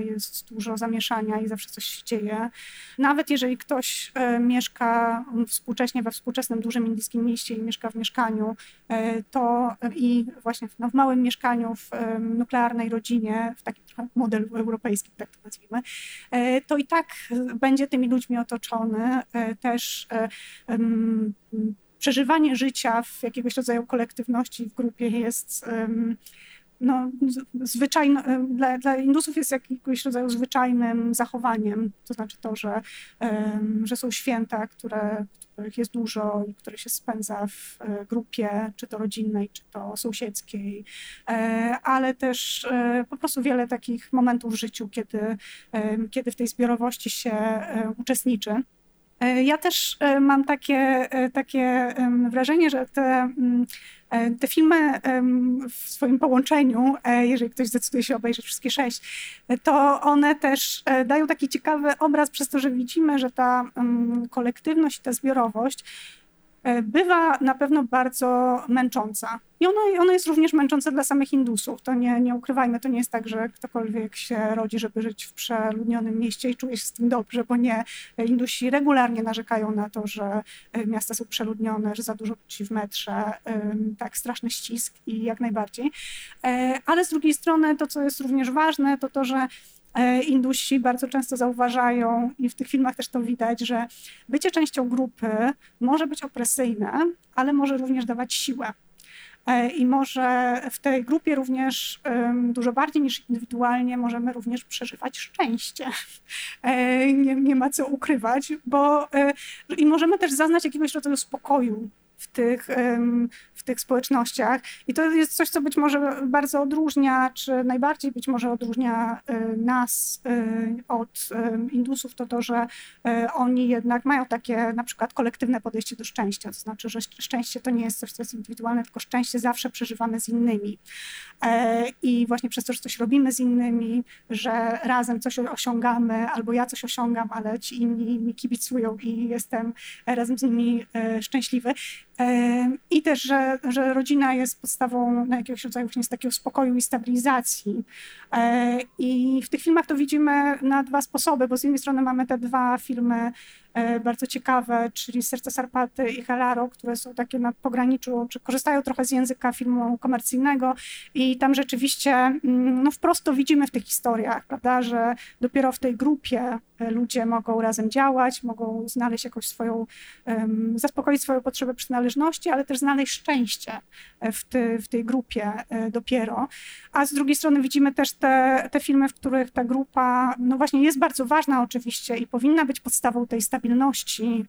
jest dużo zamieszania i zawsze coś się dzieje. Nawet jeżeli ktoś mieszka współcześnie we współczesnym dużym indyjskim mieście i mieszka w mieszkaniu, to i właśnie no, w małym mieszkaniu, w nuklearnej rodzinie, w takim modelu europejskim, tak to nazwijmy, e, to i tak będzie tymi ludźmi otoczony. E, też e, przeżywanie życia w jakiegoś rodzaju kolektywności w grupie jest no, zwyczajne, dla, dla Indusów jest jakiegoś rodzaju zwyczajnym zachowaniem. To znaczy to, że, że są święta, które, których jest dużo i które się spędza w e, grupie, czy to rodzinnej, czy to sąsiedzkiej, e, ale też e, po prostu wiele takich momentów w życiu, kiedy, kiedy w tej zbiorowości się uczestniczy. Ja też mam takie, takie wrażenie, że te, mm, te filmy w swoim połączeniu, jeżeli ktoś zdecyduje się obejrzeć wszystkie sześć, to one też dają taki ciekawy obraz przez to, że widzimy, że ta kolektywność, ta zbiorowość E, bywa na pewno bardzo męcząca. I ona jest również męcząca dla samych Indusów. To nie, nie ukrywajmy, to nie jest tak, że ktokolwiek się rodzi, żeby żyć w przeludnionym mieście i czuje się z tym dobrze, bo nie. Indusi regularnie narzekają na to, że e, miasta są przeludnione, że za dużo ludzi w metrze, tak straszny ścisk i jak najbardziej. E, ale z drugiej strony to, co jest również ważne, to to, że E, Indusi bardzo często zauważają, i w tych filmach też to widać, że bycie częścią grupy może być opresyjne, ale może również dawać siłę. E, I może w tej grupie również dużo bardziej niż indywidualnie możemy również przeżywać szczęście. E, nie, nie ma co ukrywać, bo i możemy też zaznać jakiegoś rodzaju spokoju w tych, w tych społecznościach. I to jest coś, co być może bardzo odróżnia, czy najbardziej być może odróżnia e, nas e, od Indusów, to to, że e, oni jednak mają takie na przykład kolektywne podejście do szczęścia. To znaczy, że szczęście to nie jest coś, co jest indywidualne, tylko szczęście zawsze przeżywamy z innymi. I właśnie przez to, że coś robimy z innymi, że razem coś osiągamy, albo ja coś osiągam, ale ci inni mi kibicują i jestem razem z nimi szczęśliwy, i też, że, że rodzina jest podstawą na jakiegoś rodzaju właśnie takiego spokoju i stabilizacji. E, I w tych filmach to widzimy na dwa sposoby, bo z jednej strony mamy te dwa filmy bardzo ciekawe, czyli Serce Sarpaty i Helaro, które są takie na pograniczu, czy korzystają trochę z języka filmu komercyjnego i tam rzeczywiście mm, no wprost to widzimy w tych historiach, prawda, że dopiero w tej grupie e, ludzie mogą razem działać, mogą znaleźć jakąś swoją, zaspokoić swoją potrzebę przynależności, ale też znaleźć szczęście w, ty, w tej grupie dopiero. A z drugiej strony widzimy też te, te filmy, w których ta grupa, no właśnie jest bardzo ważna oczywiście i powinna być podstawą tej stabilności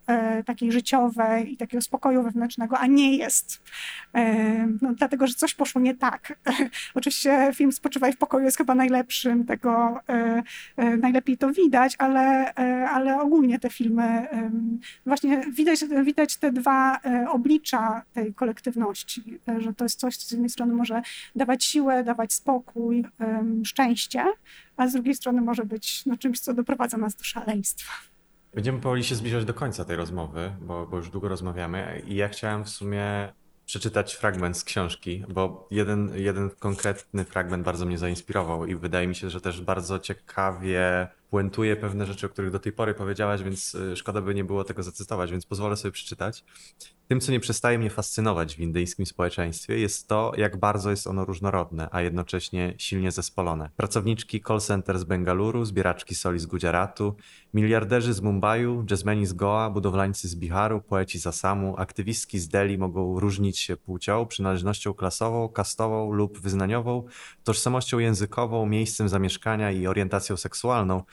e, takiej życiowej i takiego spokoju wewnętrznego, a nie jest. E, no, dlatego, że coś poszło nie tak. E, oczywiście film Spoczywaj w pokoju jest chyba najlepszym tego, e, e, najlepiej to widać, ale, e, ale ogólnie te filmy, właśnie widać, widać te dwa oblicza tej kolektywności, że to jest coś, co z jednej strony może dawać siłę, dawać spokój, szczęście, a z drugiej strony może być no, czymś, co doprowadza nas do szaleństwa. Będziemy powoli się zbliżać do końca tej rozmowy, bo, bo już długo rozmawiamy i ja chciałem w sumie przeczytać fragment z książki, bo jeden, jeden konkretny fragment bardzo mnie zainspirował i wydaje mi się, że też bardzo ciekawie puentuje pewne rzeczy, o których do tej pory powiedziałaś, więc y, szkoda by nie było tego zacytować, więc pozwolę sobie przeczytać. Tym, co nie przestaje mnie fascynować w indyjskim społeczeństwie, jest to, jak bardzo jest ono różnorodne, a jednocześnie silnie zespolone. Pracowniczki call center z Bengaluru, zbieraczki soli z Gujaratu, miliarderzy z Mumbaiu, jazzmeni z Goa, budowlańcy z Biharu, poeci z Asamu, aktywistki z Delhi mogą różnić się płcią, przynależnością klasową, kastową lub wyznaniową, tożsamością językową, miejscem zamieszkania i orientacją seksualną,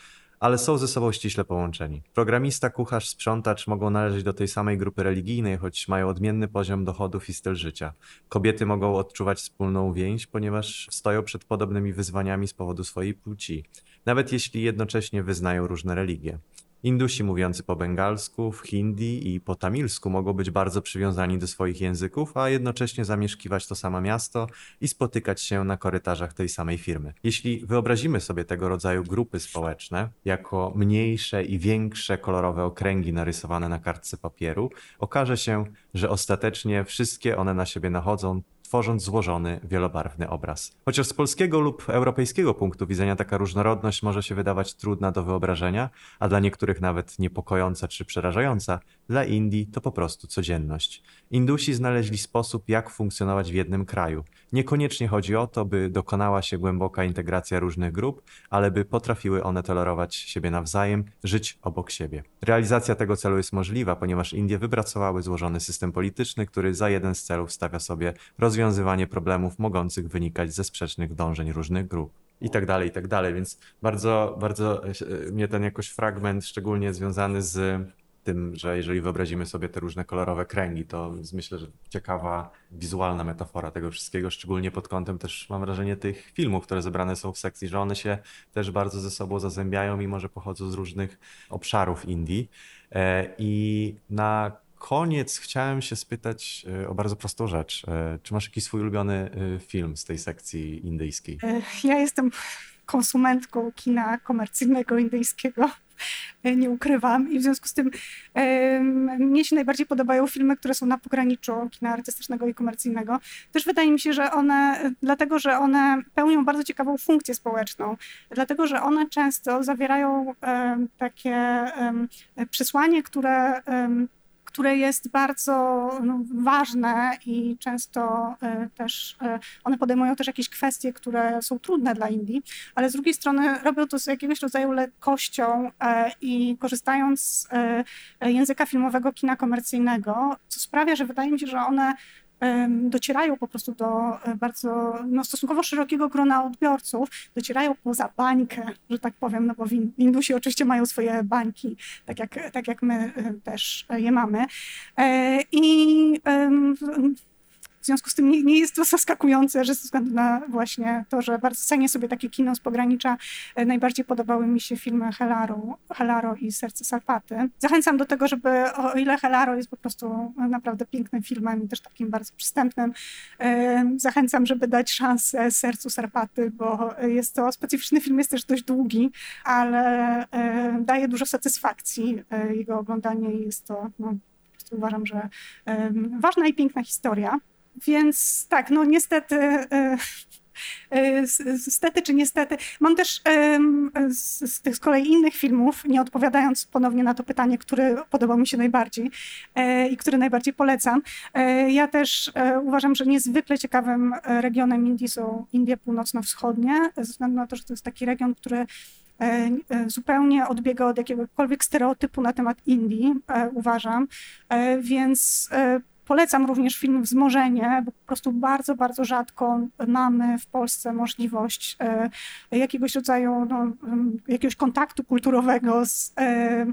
ale są ze sobą ściśle połączeni. Programista, kucharz, sprzątacz mogą należeć do tej samej grupy religijnej, choć mają odmienny poziom dochodów i styl życia. Kobiety mogą odczuwać wspólną więź, ponieważ stoją przed podobnymi wyzwaniami z powodu swojej płci, nawet jeśli jednocześnie wyznają różne religie. Indusi mówiący po bengalsku, w hindi i po tamilsku mogą być bardzo przywiązani do swoich języków, a jednocześnie zamieszkiwać to samo miasto i spotykać się na korytarzach tej samej firmy. Jeśli wyobrazimy sobie tego rodzaju grupy społeczne jako mniejsze i większe kolorowe okręgi narysowane na kartce papieru, okaże się, że ostatecznie wszystkie one na siebie nachodzą tworząc złożony, wielobarwny obraz. Chociaż z polskiego lub europejskiego punktu widzenia taka różnorodność może się wydawać trudna do wyobrażenia, a dla niektórych nawet niepokojąca czy przerażająca, dla Indii to po prostu codzienność. Indusi znaleźli sposób, jak funkcjonować w jednym kraju. Niekoniecznie chodzi o to, by dokonała się głęboka integracja różnych grup, ale by potrafiły one tolerować siebie nawzajem, żyć obok siebie. Realizacja tego celu jest możliwa, ponieważ Indie wypracowały złożony system polityczny, który za jeden z celów stawia sobie rozwiązywanie problemów mogących wynikać ze sprzecznych dążeń różnych grup i tak dalej, i tak dalej. Więc bardzo, bardzo e, mnie ten jakoś fragment, szczególnie związany z tym, że jeżeli wyobrazimy sobie te różne kolorowe kręgi, to myślę, że ciekawa wizualna metafora tego wszystkiego, szczególnie pod kątem też mam wrażenie tych filmów, które zebrane są w sekcji, że one się też bardzo ze sobą zazębiają, mimo że pochodzą z różnych obszarów Indii. E, I na koniec chciałem się spytać e, o bardzo prostą rzecz. E, czy masz jakiś swój ulubiony film z tej sekcji indyjskiej? Ja jestem konsumentką kina komercyjnego indyjskiego. E, nie ukrywam. I w związku z tym e, mnie się najbardziej podobają filmy, które są na pograniczu kina artystycznego i komercyjnego. Też wydaje mi się, że one, dlatego że one pełnią bardzo ciekawą funkcję społeczną, dlatego że one często zawierają takie przesłanie, które które jest bardzo no, ważne i często y, też y, one podejmują też jakieś kwestie, które są trudne dla Indii, ale z drugiej strony robią to z jakiegoś rodzaju lekkością y, i korzystając z języka filmowego kina komercyjnego, co sprawia, że wydaje mi się, że one docierają po prostu do e, bardzo no, stosunkowo szerokiego grona odbiorców, docierają poza bańkę, że tak powiem, no bo Indusi oczywiście mają swoje bańki, tak jak, tak jak my e, też je mamy. E, I w związku z tym nie, nie, jest to zaskakujące, że ze względu na właśnie to, że bardzo cenię sobie takie kino z pogranicza, e, najbardziej podobały mi się filmy Helaro, Helaro i Serce Sarpaty. Zachęcam do tego, żeby o ile Helaro jest po prostu naprawdę pięknym filmem i też takim bardzo przystępnym, e, zachęcam, żeby dać szansę Sercu Sarpaty, bo jest to specyficzny film, jest też dość długi, ale e, daje dużo satysfakcji jego oglądanie i jest to no, uważam, że ważna i piękna historia. Więc tak, no niestety. E, e, niestety czy niestety. Mam też z, z, tych z kolei innych filmów, nie odpowiadając ponownie na to pytanie, który podobał mi się najbardziej e, i który najbardziej polecam. Ja też uważam, że niezwykle ciekawym regionem Indii są Indie Północno-Wschodnie, ze względu na to, że to jest taki region, który zupełnie odbiega od jakiegokolwiek stereotypu na temat Indii, uważam. Więc Polecam również film Wzmożenie, bo po prostu bardzo, bardzo rzadko mamy w Polsce możliwość e, jakiegoś rodzaju, no, jakiegoś kontaktu kulturowego z, e,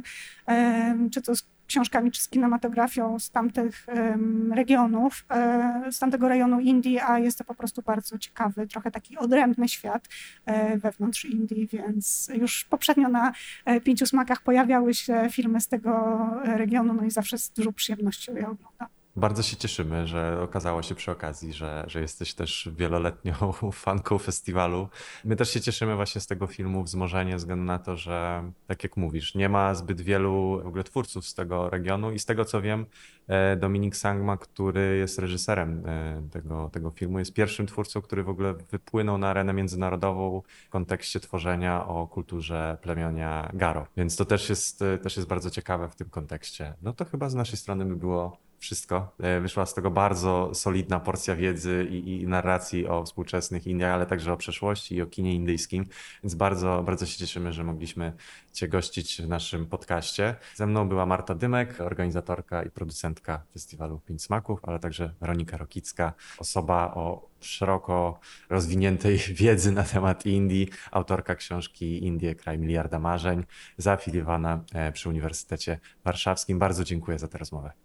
e, czy to z książkami, czy z kinematografią z tamtych regionów, z tamtego rejonu Indii, a jest to po prostu bardzo ciekawy, trochę taki odrębny świat wewnątrz Indii, więc już poprzednio na Pięciu Smakach pojawiały się filmy z tego regionu, no i zawsze z dużą przyjemnością je oglądam. Bardzo się cieszymy, że okazało się przy okazji, że, że jesteś też wieloletnią fanką festiwalu. My też się cieszymy właśnie z tego filmu Wzmożenie, względu na to, że tak jak mówisz, nie ma zbyt wielu w ogóle twórców z tego regionu i z tego co wiem, e, Dominik Sangma, który jest reżyserem e, tego, tego filmu, jest pierwszym twórcą, który w ogóle wypłynął na arenę międzynarodową w kontekście tworzenia o kulturze plemionia Garo. Więc to też jest, też jest bardzo ciekawe w tym kontekście. No to chyba z naszej strony by było wszystko. E, wyszła z tego bardzo solidna porcja wiedzy i, i, narracji o współczesnych Indiach, ale także o przeszłości i o kinie indyjskim, więc bardzo, bardzo się cieszymy, że mogliśmy Cię gościć w naszym podcaście. Ze mną była Marta Dymek, organizatorka i producentka festiwalu Pięć Smaków, ale także Weronika Rokicka, osoba o szeroko rozwiniętej wiedzy na temat Indii, autorka książki Indie, kraj miliarda marzeń, zaafiliowana e, przy Uniwersytecie Warszawskim. Bardzo dziękuję za tę rozmowę.